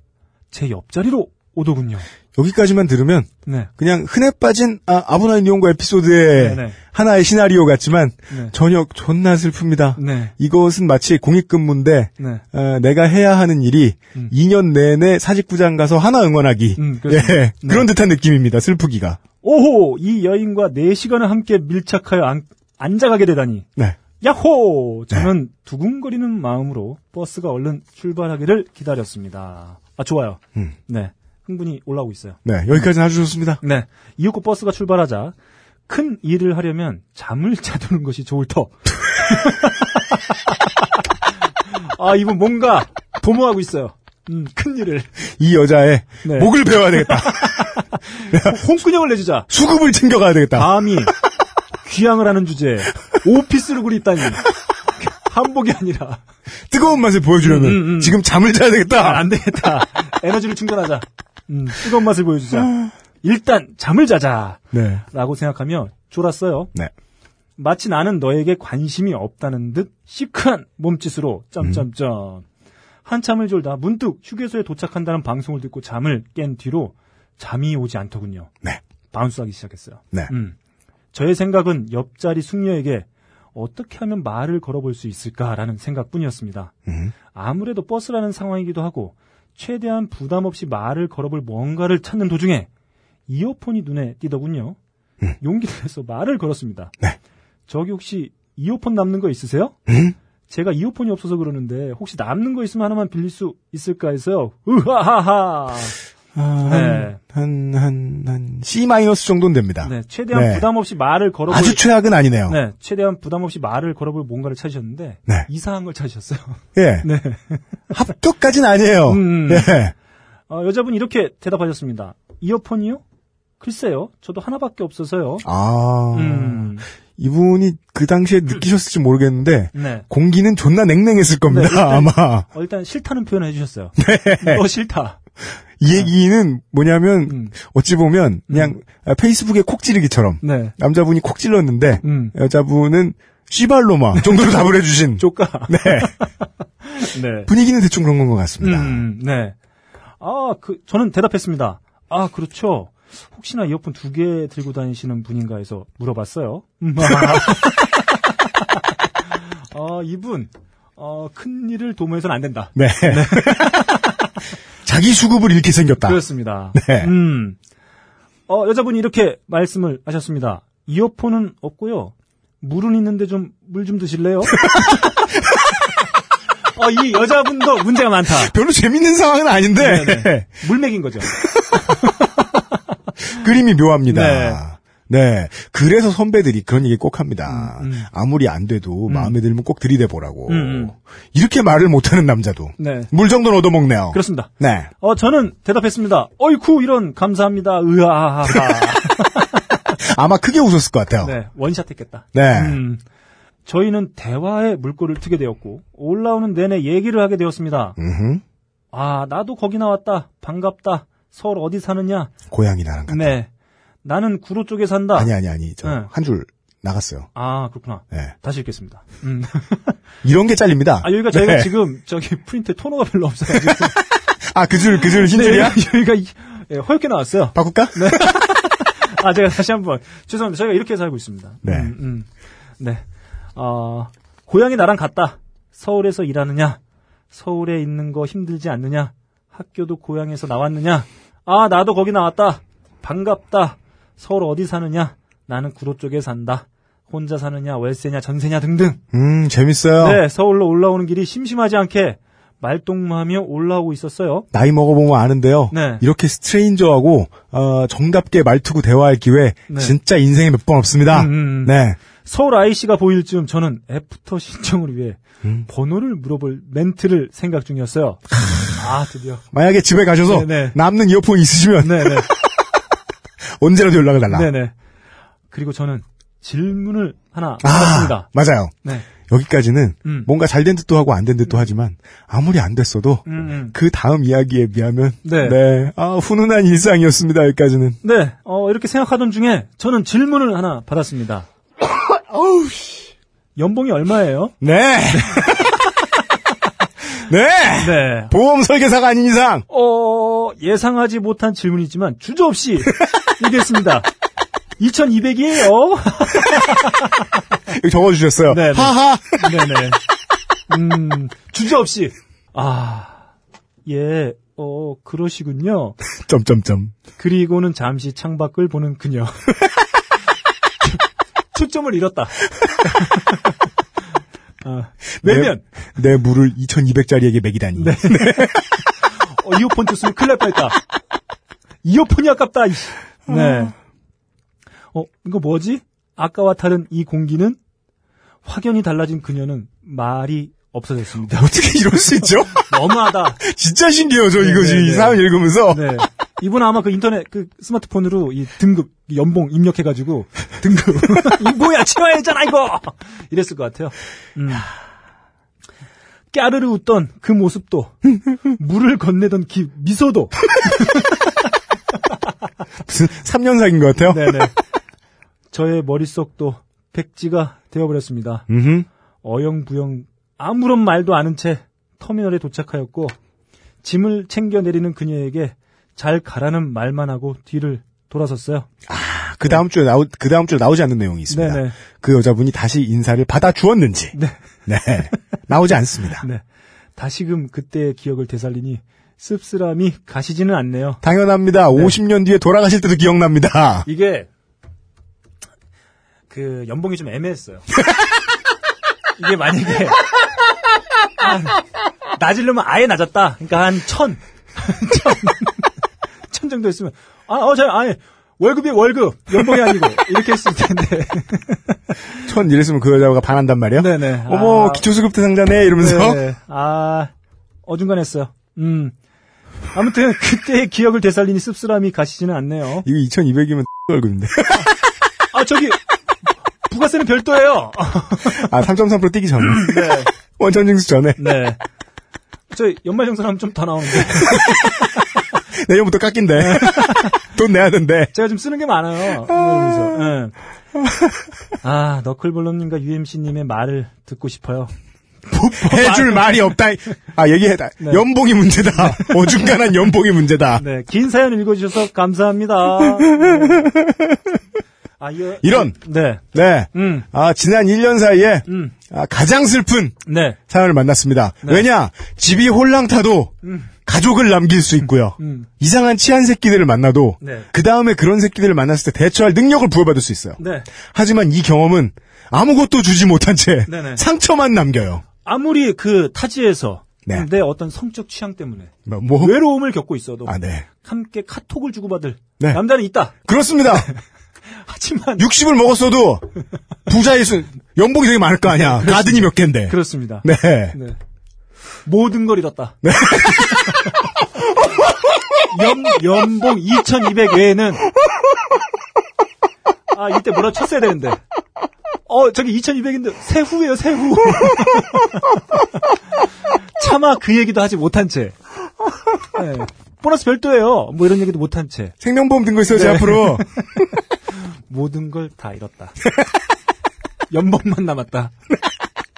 제 옆자리로 오더군요. 여기까지만 들으면 네. 그냥 흔해 빠진 아, 아브나인 니온고 에피소드의 네네. 하나의 시나리오 같지만 네. 전혀 존나 슬픕니다. 네. 이것은 마치 공익근무인데 네. 어, 내가 해야 하는 일이 음. 2년 내내 사직구장 가서 하나 응원하기. 음. 예, 네. 그런 듯한 느낌입니다. 슬프기가. 오호! 이 여인과 4시간을 함께 밀착하여 안, 앉아가게 되다니. 네. 야호! 저는 두근거리는 마음으로 버스가 얼른 출발하기를 기다렸습니다. 아, 좋아요. 음. 네. 흥분이 올라오고 있어요. 네, 여기까지는 아주 좋습니다. 네. 이윽고 버스가 출발하자 큰 일을 하려면 잠을 자두는 것이 좋을 터. 아, 이분 뭔가 도모하고 있어요. 음, 큰 일을. 이 여자의 네. 목을 베어야 되겠다. 홍군형을 내주자. 수급을 챙겨가야 되겠다. 감히 귀향을 하는 주제에 오피스룩을 입다니. 한복이 아니라. 뜨거운 맛을 보여주려면 음, 음, 음. 지금 잠을 자야 되겠다. 아, 안 되겠다. 에너지를 충전하자. 음, 뜨거운 맛을 보여주자. 일단 잠을 자자. 네. 라고 생각하며 졸았어요. 네. 마치 나는 너에게 관심이 없다는 듯 시크한 몸짓으로 점점점 한참을 졸다 문득 휴게소에 도착한다는 방송을 듣고 잠을 깬 뒤로 잠이 오지 않더군요. 네. 바운스하기 시작했어요. 네. 음. 저의 생각은 옆자리 숙녀에게 어떻게 하면 말을 걸어볼 수 있을까라는 생각뿐이었습니다. 음. 아무래도 버스라는 상황이기도 하고 최대한 부담 없이 말을 걸어볼 뭔가를 찾는 도중에 이어폰이 눈에 띄더군요. 음. 용기를 내서 말을 걸었습니다. 네. 저기 혹시 이어폰 남는 거 있으세요? 음? 제가 이어폰이 없어서 그러는데 혹시 남는 거 있으면 하나만 빌릴 수 있을까 해서요. 으하하하. 아, 네. 한, 한, 한, C 마이너스 정도는 됩니다. 네, 최대한 네. 부담 없이 말을 걸어볼 아주 최악은 아니네요. 네, 최대한 부담 없이 말을 걸어볼 뭔가를 찾으셨는데 네. 이상한 걸 찾으셨어요. 예. 네. 합격까지는 아니에요. 음. 예. 어, 여자분이 이렇게 대답하셨습니다. 이어폰이요? 글쎄요. 저도 하나밖에 없어서요. 아. 음. 이분이 그 당시에 느끼셨을지 모르겠는데, 네. 공기는 존나 냉랭했을 겁니다, 네, 일단- 아마. 어, 일단 싫다는 표현을 해주셨어요. 네. 너 싫다. 이 얘기는 뭐냐면, 음. 어찌 보면, 그냥, 아, 페이스북에 콕 찌르기처럼, 네. 남자분이 콕 찔렀는데, 음. 여자분은, 씨발로마 정도로 답을 해주신, 조까. 네. 네. 분위기는 대충 그런 건 것 같습니다. 음, 네. 아, 그, 저는 대답했습니다. 아, 그렇죠. 혹시나 이어폰 두 개 들고 다니시는 분인가 해서 물어봤어요. 음, 아, 이분, 어, 큰 일을 도모해서는 안 된다. 네. 자기 수급을 잃게 생겼다. 그렇습니다. 네. 음. 어, 여자분이 이렇게 말씀을 하셨습니다. 이어폰은 없고요. 물은 있는데 좀 물 좀 드실래요? 어, 이 여자분도 문제가 많다. 별로 재밌는 상황은 아닌데, 네네. 물 먹인 거죠. 그림이 묘합니다. 네. 네. 그래서 선배들이 그런 얘기 꼭 합니다. 음, 음. 아무리 안 돼도 음. 마음에 들면 꼭 들이대 보라고. 음, 음. 이렇게 말을 못하는 남자도 네. 물 정도는 얻어먹네요. 그렇습니다. 네. 어, 저는 대답했습니다. 어이쿠, 이런, 감사합니다. 으아하하. 아마 크게 웃었을 것 같아요. 네, 원샷 했겠다. 네. 음, 저희는 대화의 물꼬를 트게 되었고, 올라오는 내내 얘기를 하게 되었습니다. 음흠. 아, 나도 거기 나왔다. 반갑다. 서울 어디 사느냐? 고양이 나랑 같다. 네. 나는 구로 쪽에 산다. 아니 아니 아니. 저 네. 한줄 나갔어요. 아, 그렇구나. 네. 다시 읽겠습니다. 음. 이런 게 잘립니다. 아, 여기가 저희가 네. 지금, 저기, 프린트에 토너가 별로 없어가지고. 아, 그 줄, 그줄흰 네, 줄이야? 여기가, 이- 예, 허옇게 나왔어요. 바꿀까? 아, 제가 다시 한 번. 죄송합니다. 저희가 이렇게 살고 있습니다. 네. 음, 음. 네. 어, 고향이 나랑 같다. 서울에서 일하느냐? 서울에 있는 거 힘들지 않느냐? 학교도 고향에서 나왔느냐? 아, 나도 거기 나왔다. 반갑다. 서울 어디 사느냐? 나는 구로 쪽에 산다. 혼자 사느냐, 월세냐, 전세냐 등등. 음, 재밌어요. 네, 서울로 올라오는 길이 심심하지 않게 말동무하며 올라오고 있었어요. 나이 먹어보면 아는데요. 네. 이렇게 stranger하고 어, 정답게 말투고 대화할 기회 네. 진짜 인생에 몇 번 없습니다. 음, 음. 네. 서울 IC가 보일 즈음 저는 애프터 신청을 위해 음. 번호를 물어볼 멘트를 생각 중이었어요. 아, 드디어. 만약에 집에 가셔서 네네. 남는 이어폰 있으시면 네네. 언제라도 연락을 달라. 네네. 그리고 저는 질문을 하나 아, 받았습니다. 맞아요. 네. 여기까지는 음. 뭔가 잘 된 듯도 하고 안 된 듯도 하지만 아무리 안 됐어도 음, 음. 그 다음 이야기에 비하면 네. 아, 훈훈한 일상이었습니다. 여기까지는. 네, 어, 이렇게 생각하던 중에 저는 질문을 하나 받았습니다. 연봉이 얼마예요? 네. 네. 네. 보험 설계사가 아닌 이상 어, 예상하지 못한 질문이지만 주저없이 얘기했습니다. 2200이에요. 여기 적어주셨어요. 네, 네. 하하. 네네. 음, 주저없이. 아, 예, 어, 그러시군요. 점점점. 그리고는 잠시 창밖을 보는 그녀. 초점을 잃었다. 아, 내면, 내, 내 물을 2,200짜리에게 먹이다니. 네. 어, 이어폰 줬으면 큰일 날 뻔했다. 이어폰이 아깝다. 네. 어, 이거 뭐지? 아까와 다른 이 공기는 확연히 달라진 그녀는 말이 없어졌습니다. 어떻게 이럴 수 있죠? 너무하다. 진짜 신기해요, 저 네, 이거 네, 지금 이 네. 사연 읽으면서. 네. 이분 아마 그 인터넷 그 스마트폰으로 이 등급 이 연봉 입력해가지고 등급 이 뭐야 치마야잖아 이거 이랬을 것 같아요. 음. 까르르 웃던 그 모습도 물을 건네던 기, 미소도 무슨 3년 사귄 것 같아요? 네네 저의 머릿속도 백지가 되어버렸습니다. 음흠. 어영부영 아무런 말도 않은 채 터미널에 도착하였고 짐을 챙겨 내리는 그녀에게 잘 가라는 말만 하고 뒤를 돌아섰어요. 그 다음 주에 나오, 그 다음 주에 나오지 않는 내용이 있습니다. 네네. 그 여자분이 다시 인사를 받아 주었는지. 네. 네. 나오지 않습니다. 네. 다시금 그때의 기억을 되살리니 씁쓸함이 가시지는 않네요. 당연합니다. 50년 뒤에 돌아가실 때도 기억납니다. 이게 그 연봉이 좀 애매했어요. 이게 만약에 한, 낮으려면 아예 낮았다. 그러니까 한 천, 천, 천 정도 했으면 아, 어, 저 아니 월급이 월급, 연봉이 아니고 이렇게 했을 텐데. 천 이랬으면 그 여자가 반한단 말이에요? 네네. 어머, 아, 기초수급 대상자네, 이러면서. 네. 아, 어중간했어요. 음. 아무튼 그때의 기억을 되살리니 씁쓸함이 가시지는 않네요. 이거 2200이면 월급인데. 아, 저기 부가세는 별도예요. 아, 3.3% 뛰기 전에. 네. 원천 징수 전에. 네. 저 연말 정산 하면 좀 더 나오는데 내년부터 깎인대. 돈 내야 된대. 제가 좀 쓰는 게 많아요. 그래서, 예. 아, 너클볼러님과 UMC님의 말을 듣고 싶어요. 해줄 말이 없다. 아, 얘기해다. 네. 연봉이 문제다. 어중간한 연봉이 문제다. 네, 긴 사연 읽어주셔서 감사합니다. 네. 아, 이거, 이런. 네, 네. 음, 아, 지난 1년 사이에 음, 아, 가장 슬픈 네, 사연을 만났습니다. 네. 왜냐? 집이 홀랑 타도 음, 가족을 남길 수 있고요. 음, 이상한 치안 새끼들을 만나도 네. 그 다음에 그런 새끼들을 만났을 때 대처할 능력을 부여받을 수 있어요. 네. 하지만 이 경험은 아무것도 주지 못한 채 네네. 상처만 남겨요. 아무리 그 타지에서 네. 내 어떤 성적 취향 때문에 뭐, 뭐? 외로움을 겪고 있어도 아, 네. 함께 카톡을 주고받을 네. 남자는 있다. 그렇습니다. 하지만 60을 먹었어도 부자일 수 연봉이 되게 많을 거 아니야. 가든이 몇 개인데. 그렇습니다. 네. 네. 모든 걸 잃었다. 연, 연봉 2,200 외에는 아 이때 뭐라 쳤어야 되는데. 어 저기 2,200인데 세후예요 세후. 차마 그 얘기도 하지 못한 채. 네. 보너스 별도예요. 뭐 이런 얘기도 못한 채. 생명보험 든 거 있어요, 제 네. 앞으로. 모든 걸 다 잃었다. 연봉만 남았다.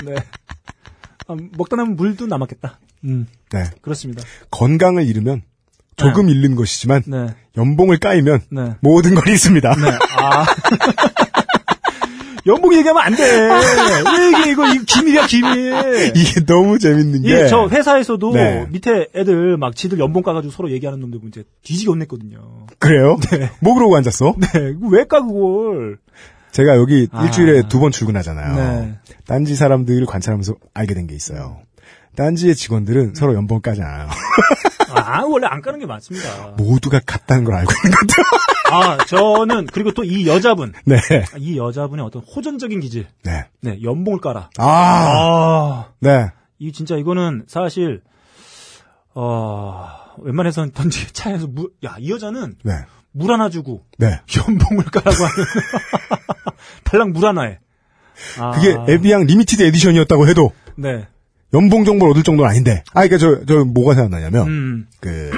네. 아, 먹다 남은 물도 남았겠다. 음, 네. 그렇습니다. 건강을 잃으면 조금 잃는 것이지만 네. 연봉을 까이면 네. 모든 걸 잃습니다. 네. 아. 연봉 얘기하면 안 돼. 왜 이게 이거, 기밀이야, 기밀. 이게 너무 재밌는 게 예, 저 회사에서도 네. 밑에 애들 막 지들 연봉 까가지고 서로 얘기하는 놈들 이제 뒤지게 혼냈거든요. 그래요? 뭐 그러고 앉았어? 네, 왜 까, 그걸. 제가 여기 아. 일주일에 두 번 출근하잖아요. 네. 딴지 사람들을 관찰하면서 알게 된 게 있어요. 딴지의 직원들은 서로 연봉 까지 않아요. 아, 원래 안 까는 게 맞습니다. 모두가 같다는 걸 알고 있는 거죠. 아, 저는, 그리고 또 이 여자분. 네. 이 여자분의 어떤 호전적인 기질. 네. 네, 연봉을 깔아. 아, 아, 네. 이 진짜 이거는 사실, 어, 웬만해선 던지 차에서 물, 야, 이 여자는 네. 물 하나 주고 네. 연봉을 까라고 하는. 달랑 물 하나에. 아, 그게 에비앙 limited edition이었다고 해도 네. 연봉 정보를 얻을 정도는 아닌데. 아, 그러니까 저, 저 뭐가 생각나냐면 음, 그,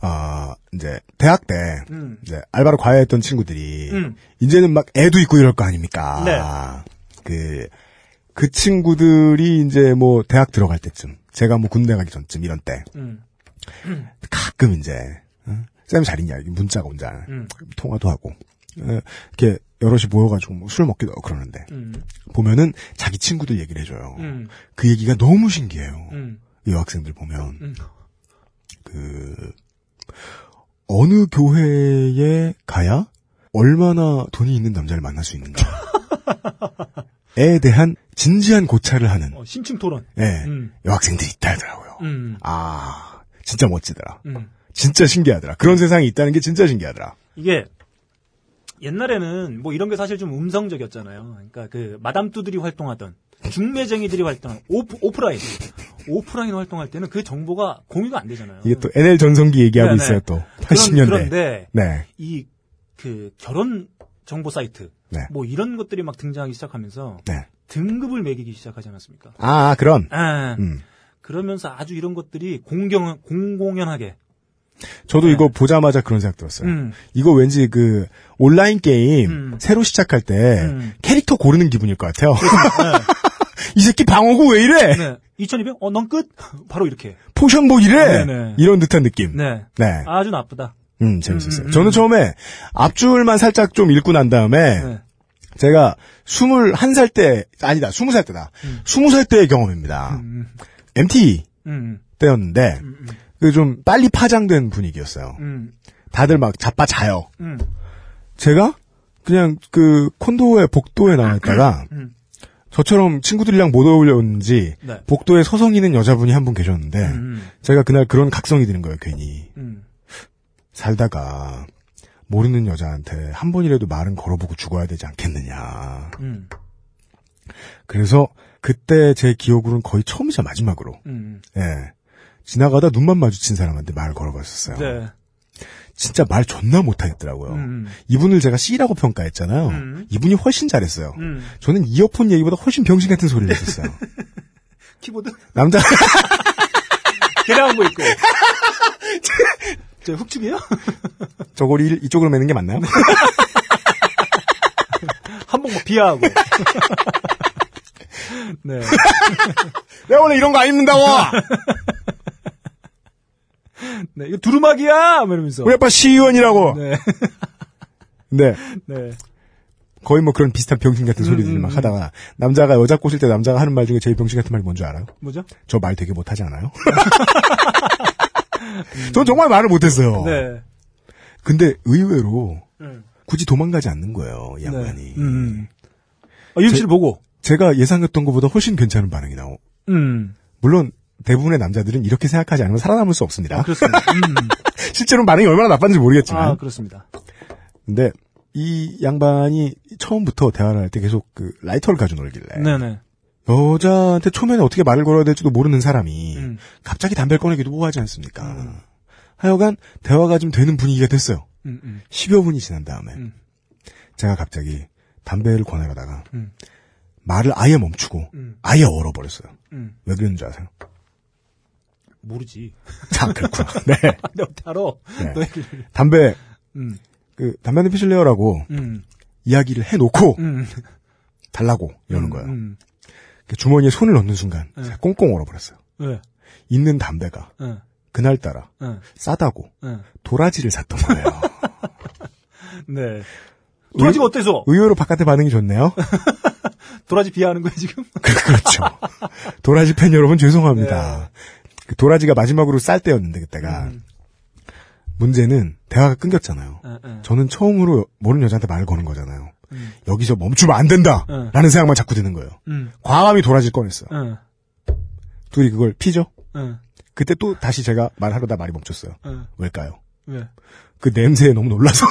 아, 이제, 대학 때, 음. 이제, 알바로 과외했던 친구들이, 음. 이제는 막 애도 있고 이럴 거 아닙니까? 네. 그, 그 친구들이 이제 뭐, 대학 들어갈 때쯤, 제가 뭐 군대 가기 전쯤 이런 때, 음, 가끔 이제, 어? 쌤 잘 있냐? 문자가 온자. 음. 통화도 하고, 어, 이렇게 여럿이 모여가지고 뭐 술 먹기도 하고 그러는데, 음, 보면은 자기 친구들 얘기를 해줘요. 음, 그 얘기가 너무 신기해요. 음, 이 여학생들 보면. 음. 그 어느 교회에 가야 얼마나 돈이 있는 남자를 만날 수 있는가에 대한 진지한 고찰을 하는 어, 심층 토론. 예, 음. 여학생들이 있다 하더라고요. 음, 아 진짜 멋지더라. 음. 진짜 신기하더라. 그런 세상이 있다는 게 진짜 신기하더라. 이게 옛날에는 뭐 이런 게 사실 좀 음성적이었잖아요. 그러니까 그 마담뚜들이 활동하던 중매쟁이들이 활동한 오프, 오프라인 오프라인 활동할 때는 그 정보가 공유가 안 되잖아요. 이게 또 NL 전성기 얘기하고 네네. 있어요. 또 그런- 80년대. 그런 데 네, 이그 결혼 정보 사이트 네. 뭐 이런 것들이 막 등장하기 시작하면서 네. 등급을 매기기 시작하지 않았습니까? 아 그런. 아, 음. 그러면서 아주 이런 것들이 공경 공공연하게 저도 네. 이거 보자마자 그런 생각 들었어요. 음. 이거 왠지 그 온라인 게임 음. 새로 시작할 때 음. 캐릭터 고르는 기분일 것 같아요. 이 새끼 방어구 왜 이래? 네. 2200? 어, 넌 끝? 바로 이렇게. 포션 뭐 이래? 네네. 이런 듯한 느낌. 네. 네. 아주 나쁘다. 음, 재밌었어요. 음, 음, 저는 음. 처음에 앞줄만 살짝 좀 읽고 난 다음에 네. 제가 21살 때, 아니다, 20살 때다. 20살 때의 경험입니다. 음, MT 음, 때였는데, 음, 음, 그 좀 빨리 파장된 분위기였어요. 음, 다들 막 자빠 자요. 음, 제가 그냥 그 콘도의 복도에 나와 있다가 음. 저처럼 친구들이랑 못 어울렸는지 네. 복도에 서성 이는 여자분이 한 분 계셨는데 음, 제가 그날 그런 각성이 드는 거예요 괜히 음. 살다가 모르는 여자한테 한 번이라도 말은 걸어보고 죽어야 되지 않겠느냐 음, 그래서 그때 제 기억으로는 거의 처음이자 마지막으로 음. 예 지나가다 눈만 마주친 사람한테 말을 걸어봤었어요 네. 진짜 말 존나 못하겠더라고요 음, 이분을 제가 C라고 평가했잖아요 음. 이분이 훨씬 잘했어요 음. 저는 이어폰 얘기보다 훨씬 병신 같은 소리를 했었어요. 키보드? 남자, 계량한 거 있고. 저 흑축이에요? 저고리 이쪽으로 매는 게 맞나요? 한복 뭐 비하하고. 네. 내가 원래 이런 거 안 입는다고! 네. 이거 두루마기야! 뭐 이러면서. 우리 아빠 시의원이라고! 네. 네. 네. 거의 뭐 그런 비슷한 병신 같은 소리들을 음, 막 음. 하다가, 남자가 여자 꼬실 때 남자가 하는 말 중에 제일 병신 같은 말이 뭔지 알아요? 뭐죠? 저 말 되게 못하지 않아요? 전 정말 말을 못했어요. 네. 근데 의외로 음. 굳이 도망가지 않는 거예요, 이 양반이. 네. 음. 아, 유임 씨를 보고. 제가 예상했던 것보다 훨씬 괜찮은 반응이 나오. 음. 물론 대부분의 남자들은 이렇게 생각하지 않으면 살아남을 수 없습니다. 아, 그렇습니다. 음. 실제로 반응이 얼마나 나빴는지 모르겠지만. 아, 그렇습니다. 근데 이 양반이 처음부터 대화를 할 때 계속 그 라이터를 가지고 놀길래 네네. 여자한테 초면에 어떻게 말을 걸어야 될지도 모르는 사람이 음. 갑자기 담배를 꺼내기도 뭐하지 않습니까? 하여간 대화가 좀 되는 분위기가 됐어요. 음, 음. 10여 분이 지난 다음에 음. 제가 갑자기 담배를 권하려다가 음. 말을 아예 멈추고 음. 아예 얼어버렸어요. 음. 왜 그랬는지 아세요? 모르지. 자, 그렇구나. 네. 너 알아. 네. 너 얘기를. 담배, 음. 그, 담배 한대 피실래요라고 음. 이야기를 해놓고 음. 달라고 이러는 거예요. 음. 그 주머니에 손을 넣는 순간 네. 제가 꽁꽁 얼어버렸어요. 왜? 있는 담배가 응. 그날따라 응. 싸다고 응. 도라지를 샀던 거예요. 네. 도라지가 어때서? 의외로 바깥에 반응이 좋네요. 도라지 비하하는 거야, 지금? 그, 그렇죠. 도라지 팬 여러분 죄송합니다. 그 도라지가 마지막으로 쌀 때였는데 그때가 음. 문제는 대화가 끊겼잖아요. 응, 응. 저는 처음으로 모르는 여자한테 말을 거는 거잖아요. 음. 여기서 멈추면 안 된다! 응. 라는 생각만 자꾸 드는 거예요. 응. 과감히 도라지를 꺼냈어요. 응. 둘이 그걸 피죠? 응. 그때 또 다시 제가 말하려다 말이 멈췄어요. 응. 왜일까요? 왜? 그 냄새에 너무 놀라서.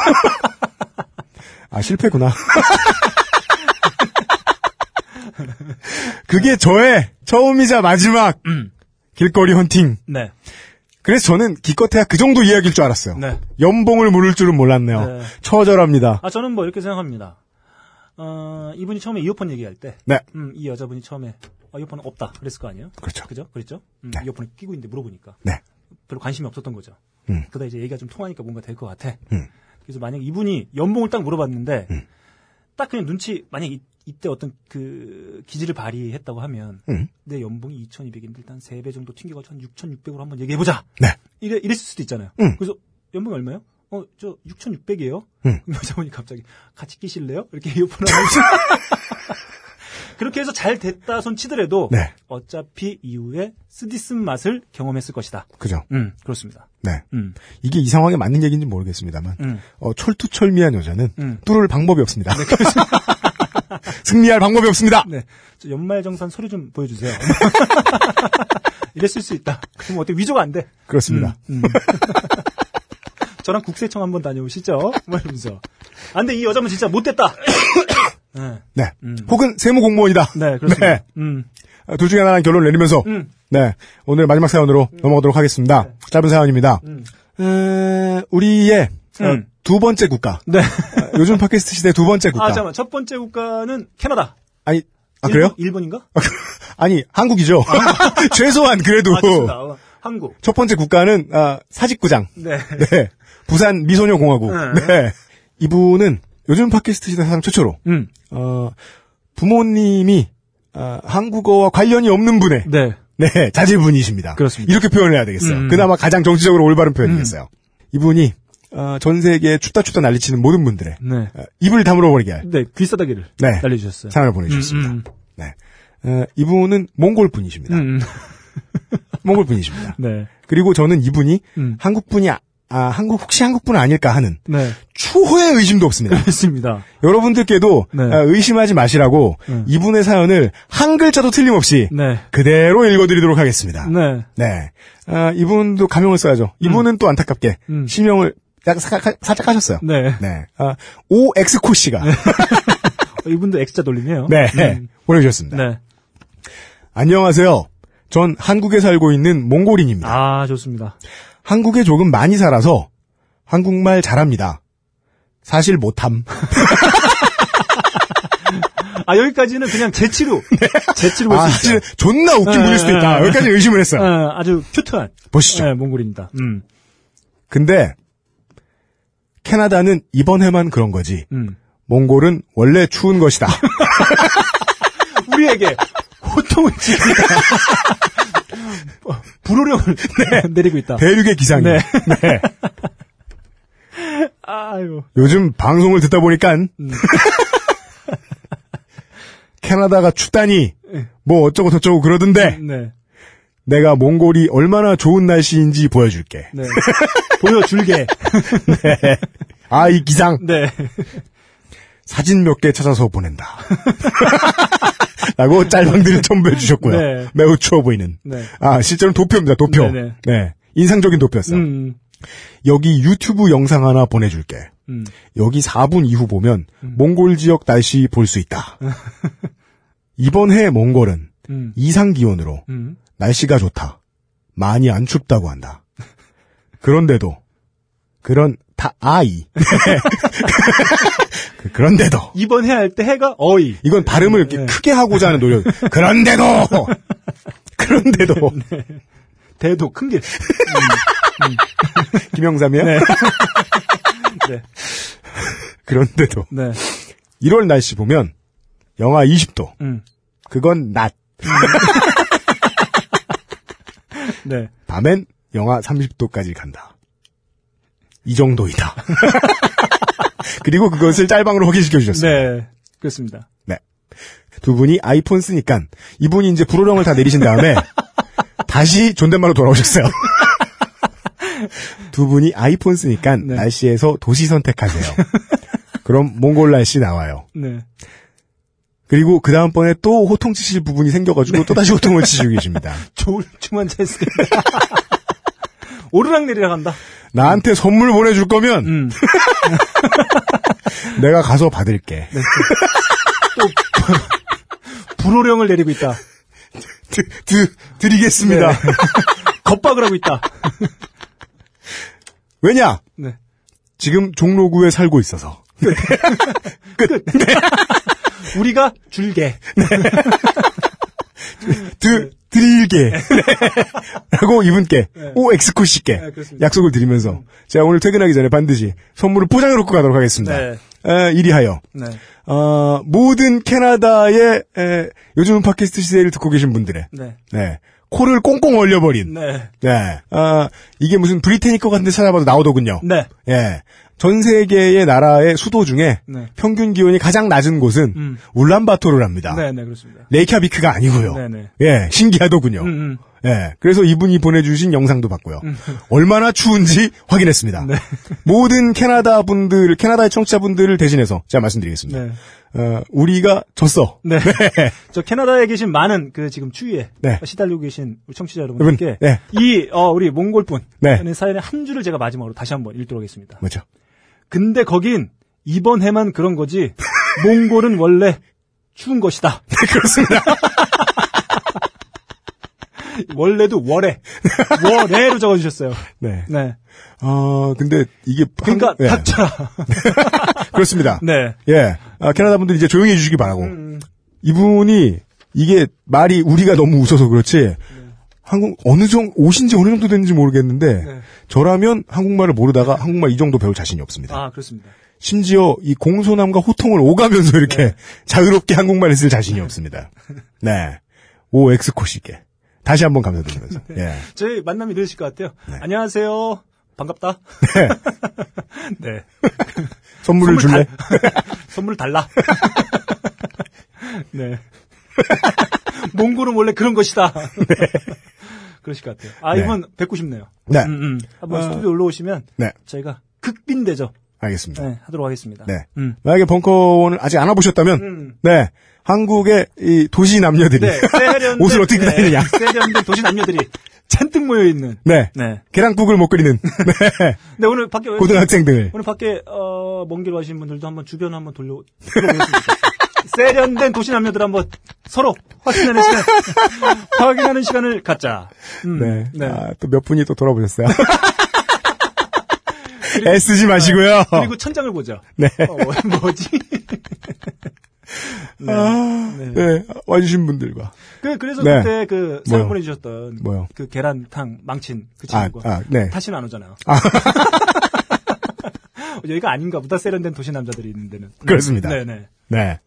아, 실패구나. 그게 저의 처음이자 마지막 음. 길거리 헌팅. 네. 그래서 저는 기껏해야 그 정도 이야기일 줄 알았어요. 네. 연봉을 물을 줄은 몰랐네요. 네. 처절합니다. 아, 저는 뭐 이렇게 생각합니다. 어, 이분이 처음에 이어폰 얘기할 때, 네. 음, 이 여자분이 처음에, 어, 이어폰은 없다. 그랬을 거 아니에요? 그렇죠. 그죠? 그랬죠? 음, 네. 이어폰을 끼고 있는데 물어보니까. 네. 별로 관심이 없었던 거죠. 음. 그러다 이제 얘기가 좀 통하니까 뭔가 될 것 같아. 음. 그래서 만약 이분이 연봉을 딱 물어봤는데, 음. 딱 그냥 눈치, 만약 이, 이때 어떤 그 기질을 발휘했다고 하면, 음. 내 연봉이 2,200인데 일단 3배 정도 튕겨가지고 한 6,600으로 한번 얘기해보자! 네. 이래, 이랬을 수도 있잖아요. 음. 그래서 연봉이 얼마요? 어, 저 6,600이에요. 음. 여자분이 갑자기 같이 끼실래요? 이렇게 이어폰을 하면서 그렇게 해서 잘 됐다 손 치더라도 네. 어차피 이후에 쓰디쓴 맛을 경험했을 것이다. 그죠. 음, 그렇습니다. 네. 음, 이게 이 상황에 맞는 얘기인지 모르겠습니다만, 음, 어, 철두철미한 여자는 음. 뚫을 방법이 없습니다. 승리할 방법이 없습니다. 네. 저 연말정산 서류 좀 보여주세요. 이랬을 수 있다. 그럼 어떻게 위조가 안 돼? 그렇습니다. 음, 음. 저랑 국세청 한번 다녀오시죠. 뭐 이러면서. 아, 근데 이 여자분 진짜 못됐다. 네. 네. 음. 혹은 세무 공무원이다. 네, 그렇습니다. 네. 음, 아, 둘 중에 하나는 결론을 내리면서, 음, 네. 오늘 마지막 사연으로 넘어가도록 하겠습니다. 짧은 사연입니다. 음. 에, 우리의 어, 음. 두 번째 국가. 네. 어, 요즘 팟캐스트 시대 두 번째 국가. 아, 잠깐만. 첫 번째 국가는 캐나다. 아니, 아, 그래요? 일본, 일본인가? 아니, 한국이죠. 최소한 그래도. 아. 어, 한국. 첫 번째 국가는, 아, 사직구장. 네. 네. 부산 미소녀 공화국. 네. 네. 이분은 요즘 팟캐스트 시대 사상 최초로, 음. 어, 부모님이, 아, 한국어와 관련이 없는 분의, 네. 네, 자제분이십니다. 그렇습니다. 이렇게 표현을 해야 되겠어요. 음. 그나마 가장 정치적으로 올바른 표현이겠어요. 이분이, 어, 전 세계에 춥다 춥다 난리치는 모든 분들의, 네. 어, 입을 다물어 버리게 할 네, 귀싸다기를 네. 날려주셨어요. 사연을 보내주셨습니다. 음, 네. 어, 이분은 몽골 분이십니다. 음, 음. 몽골 분이십니다. 네. 그리고 저는 이분이 음. 한국 분이, 아, 아, 한국, 혹시 한국 분 아닐까 하는 네. 추호의 의심도 없습니다. 그렇습니다. 여러분들께도 네. 아, 의심하지 마시라고 음. 이분의 사연을 한 글자도 틀림없이 네. 그대로 읽어드리도록 하겠습니다. 네. 네. 아, 이분도 가명을 써야죠. 이분은 또 안타깝게 음. 실명을 약간 사- 살짝 하셨어요. 네. 네. 아, 오엑스코 씨가 어, 이분도 X자 돌리네요. 네. 음. 보내주셨습니다. 네. 안녕하세요. 전 한국에 살고 있는 몽골인입니다. 아, 좋습니다. 한국에 조금 많이 살아서 한국말 잘합니다. 사실 못함. 아, 여기까지는 그냥 재치로. 재치로 볼 아, 수 있어요. 존나 웃긴 네, 분일 수도 네, 있다. 네. 여기까지 의심을 했어요. 어, 아주 큐트한. 보시죠. 네, 몽골입니다. 음. 근데 캐나다는 이번 해만 그런 거지. 음. 몽골은 원래 추운 것이다. 우리에게 호통을. 어, 불호령을 내리고 있다. 대륙의 기상이. 네. 네. 아유. 요즘 방송을 듣다 보니까 캐나다가 춥다니 뭐 어쩌고 저쩌고 그러던데 네. 내가 몽골이 얼마나 좋은 날씨인지 보여줄게. 네. 보여줄게. 아이 기상 네. 사진 몇 개 찾아서 보낸다. 라고 짤방들을 첨부해 주셨고요. 네. 매우 추워 보이는. 네. 아 실제로는 도표입니다. 도표. 네네. 네 인상적인 도표였어요. 음. 여기 유튜브 영상 하나 보내줄게. 음. 여기 4분 이후 보면 몽골 지역 날씨 볼 수 있다. 이번 해 몽골은 음. 이상 기온으로 음. 날씨가 좋다. 많이 안 춥다고 한다. 그런데도 그런 다 아이 그- 그런데도 이번 해 할 때 해가 어이. 이건 발음을 이렇게 네. 크게 하고자 하는 노력. 그런데도 그런데도 대도 큰 길. 김영삼이야. 네. 네. 그런데도 네. 1월 날씨 보면 영하 20도. 음. 그건 낮. 네. 밤엔 영하 30도까지 간다. 이 정도이다. 그리고 그것을 짤방으로 확인시켜 주셨어요. 네. 그렇습니다. 두 분이 아이폰 쓰니까 이분이 이제 불호령을 다 내리신 다음에 다시 존댓말로 돌아오셨어요. 두 분이 아이폰 쓰니까 네. 날씨에서 도시 선택하세요. 그럼 몽골 날씨 나와요. 네. 그리고 그 다음번에 또 호통 치실 부분이 생겨가지고 또 다시 호통을 치시고 계십니다. 좋을 춤한 차였습니다. 오르락 내리락 한다. 나한테 선물 보내줄 거면 음. 내가 가서 받을게. 불호령을 내리고 있다. 드, 드, 드리겠습니다. 네. 겁박을 하고 있다. 왜냐? 네. 지금 종로구에 살고 있어서. 우리가 줄게. 드, 드릴게. 라고 이분께, 오, 엑스코 씨께 네. 약속을 드리면서, 제가 오늘 퇴근하기 전에 반드시 선물을 포장해 놓고 가도록 하겠습니다. 네. 에, 이리하여, 네. 어, 모든 캐나다의, 에, 요즘 팟캐스트 시대를 듣고 계신 분들의, 네. 네. 코를 꽁꽁 얼려버린, 네. 네. 아, 이게 무슨 브리테니커 같은 데 찾아봐도 나오더군요. 네. 예. 전 세계의 나라의 수도 중에 네. 평균 기온이 가장 낮은 곳은 음. 울란바토르랍니다. 네, 네, 그렇습니다. 레이캬비크가 아니고요. 네, 네. 예, 신기하더군요. 음, 음. 예, 그래서 이분이 보내주신 영상도 봤고요. 얼마나 추운지 확인했습니다. 네. 모든 캐나다 분들, 캐나다의 청취자분들을 대신해서 제가 말씀드리겠습니다. 네. 어, 우리가 졌어. 네. 저 캐나다에 계신 많은 그 지금 추위에 네. 시달리고 계신 청취자 여러분께 여러분, 네. 이 어, 우리 몽골분 네. 네. 사연의 한 줄을 제가 마지막으로 다시 한번 읽도록 하겠습니다. 뭐죠? 근데 거긴 이번 해만 그런 거지 몽골은 원래 추운 것이다. 네, 그렇습니다. 원래도 월에 월에로 적어주셨어요. 네. 네. 어, 근데 이게. 그러니까 예, 닥쳐라. 그렇습니다. 네. 예. 아, 캐나다 분들 이제 조용히 해주시기 바라고. 음. 이분이 이게 말이 우리가 너무 웃어서 그렇지 한국 어느 정도 오신 지 어느 정도 됐는지 모르겠는데 네. 저라면 한국말을 모르다가 한국말 이 정도 배울 자신이 없습니다. 아 그렇습니다. 심지어 이 공손함과 호통을 오가면서 이렇게 네. 자유롭게 한국말을 쓸 자신이 없습니다. 네. 오 엑스코 씨께 다시 한번 감사드리면서 예. 저희 만남이 늦으실 것 같아요. 네. 안녕하세요. 반갑다. 네. 선물을 줄래? 선물 달라. 네. 몽골은 원래 그런 것이다. 그러실 것 같아요. 아, 네. 이분 뵙고 싶네요. 네. 음, 음. 한번 어. 스튜디오 올라오시면 네. 저희가 극빈대죠. 알겠습니다. 네, 하도록 하겠습니다. 네. 음. 만약에 벙커원을 아직 안 와보셨다면 음. 네. 한국의 이 도시 남녀들이 네, 세련된 옷을 어떻게 다니느냐. 세련된 도시 남녀들이 잔뜩 모여 있는. 네. 네. 계란국을 못 끓이는 네. 네, 오늘 밖에 고등학생 등을 오늘 밖에 어, 먼길 가시는 분들도 한번 주변 한번 돌려 세련된 도시 남녀들 한번 서로 확인하는 시간 확인하는 시간을 갖자. 음, 네. 네. 아, 또 몇 분이 또 돌아보셨어요. 애쓰지 마시고요. 그리고 천장을 보죠. 네. 어, 뭐지? 네. 아, 네. 네. 와주신 분들과. 그, 그래서 네. 그때 그 사연? 보내주셨던 뭐요? 그 계란탕 망친 그 아, 친구가 아, 네. 다시는 안 오잖아요. 아. 여기가 아닌가 보다 세련된 도시 남자들이 있는 데는. 그렇습니다. 네네. 네.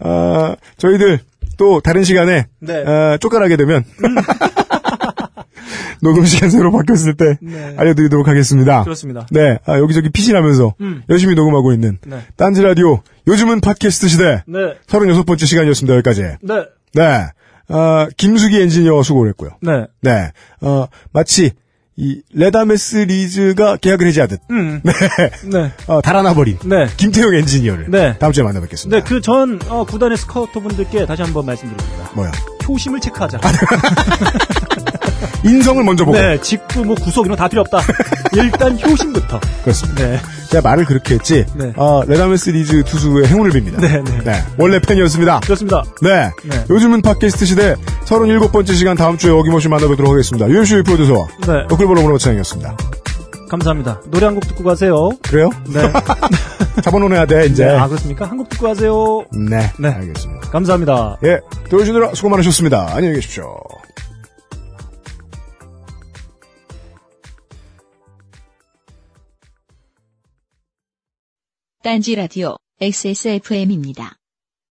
어, 저희들 또 다른 시간에 네. 어, 쫓겨나게 되면 녹음 시간 새로 바뀌었을 때 네. 알려드리도록 하겠습니다. 그렇습니다. 네, 아, 여기저기 피신하면서 음. 열심히 녹음하고 있는 네. 딴지 라디오 요즘은 팟캐스트 시대 네. 36번째 시간이었습니다. 여기까지. 네. 네, 어, 김수기 엔지니어 수고를 했고요. 네. 네, 어, 마치 이 레다메스 리즈가 계약을 해지하듯 음. 네, 네. 어, 달아나버린 네. 김태용 엔지니어를 네. 다음 주에 만나뵙겠습니다. 네, 그전 어, 구단의 스카우터 분들께 다시 한번 말씀드립니다. 뭐야? 효심을 체크하자. 인성을 먼저 보고. 네, 직구, 뭐, 구속 이런 거 다 필요 없다. 일단 효심부터. 그렇습니다. 네. 제가 말을 그렇게 했지. 네. 어, 레다멜 시리즈 투수의 행운을 빕니다. 네, 네. 원래 팬이었습니다. 그렇습니다. 네. 네. 요즘은 팟캐스트 시대 37번째 시간 다음 주에 어김없이 만나보도록 하겠습니다. UMC 프로듀서. 네. 어클볼로브로 차영이었습니다. 감사합니다. 노래 한 곡 듣고 가세요. 그래요? 네. 잡아놓아야 돼, 이제. 네. 아, 그렇습니까? 한 곡 듣고 가세요. 네. 네. 알겠습니다. 감사합니다. 예. 들어주느라 수고 많으셨습니다. 안녕히 계십시오. 딴지 라디오 XSFM입니다.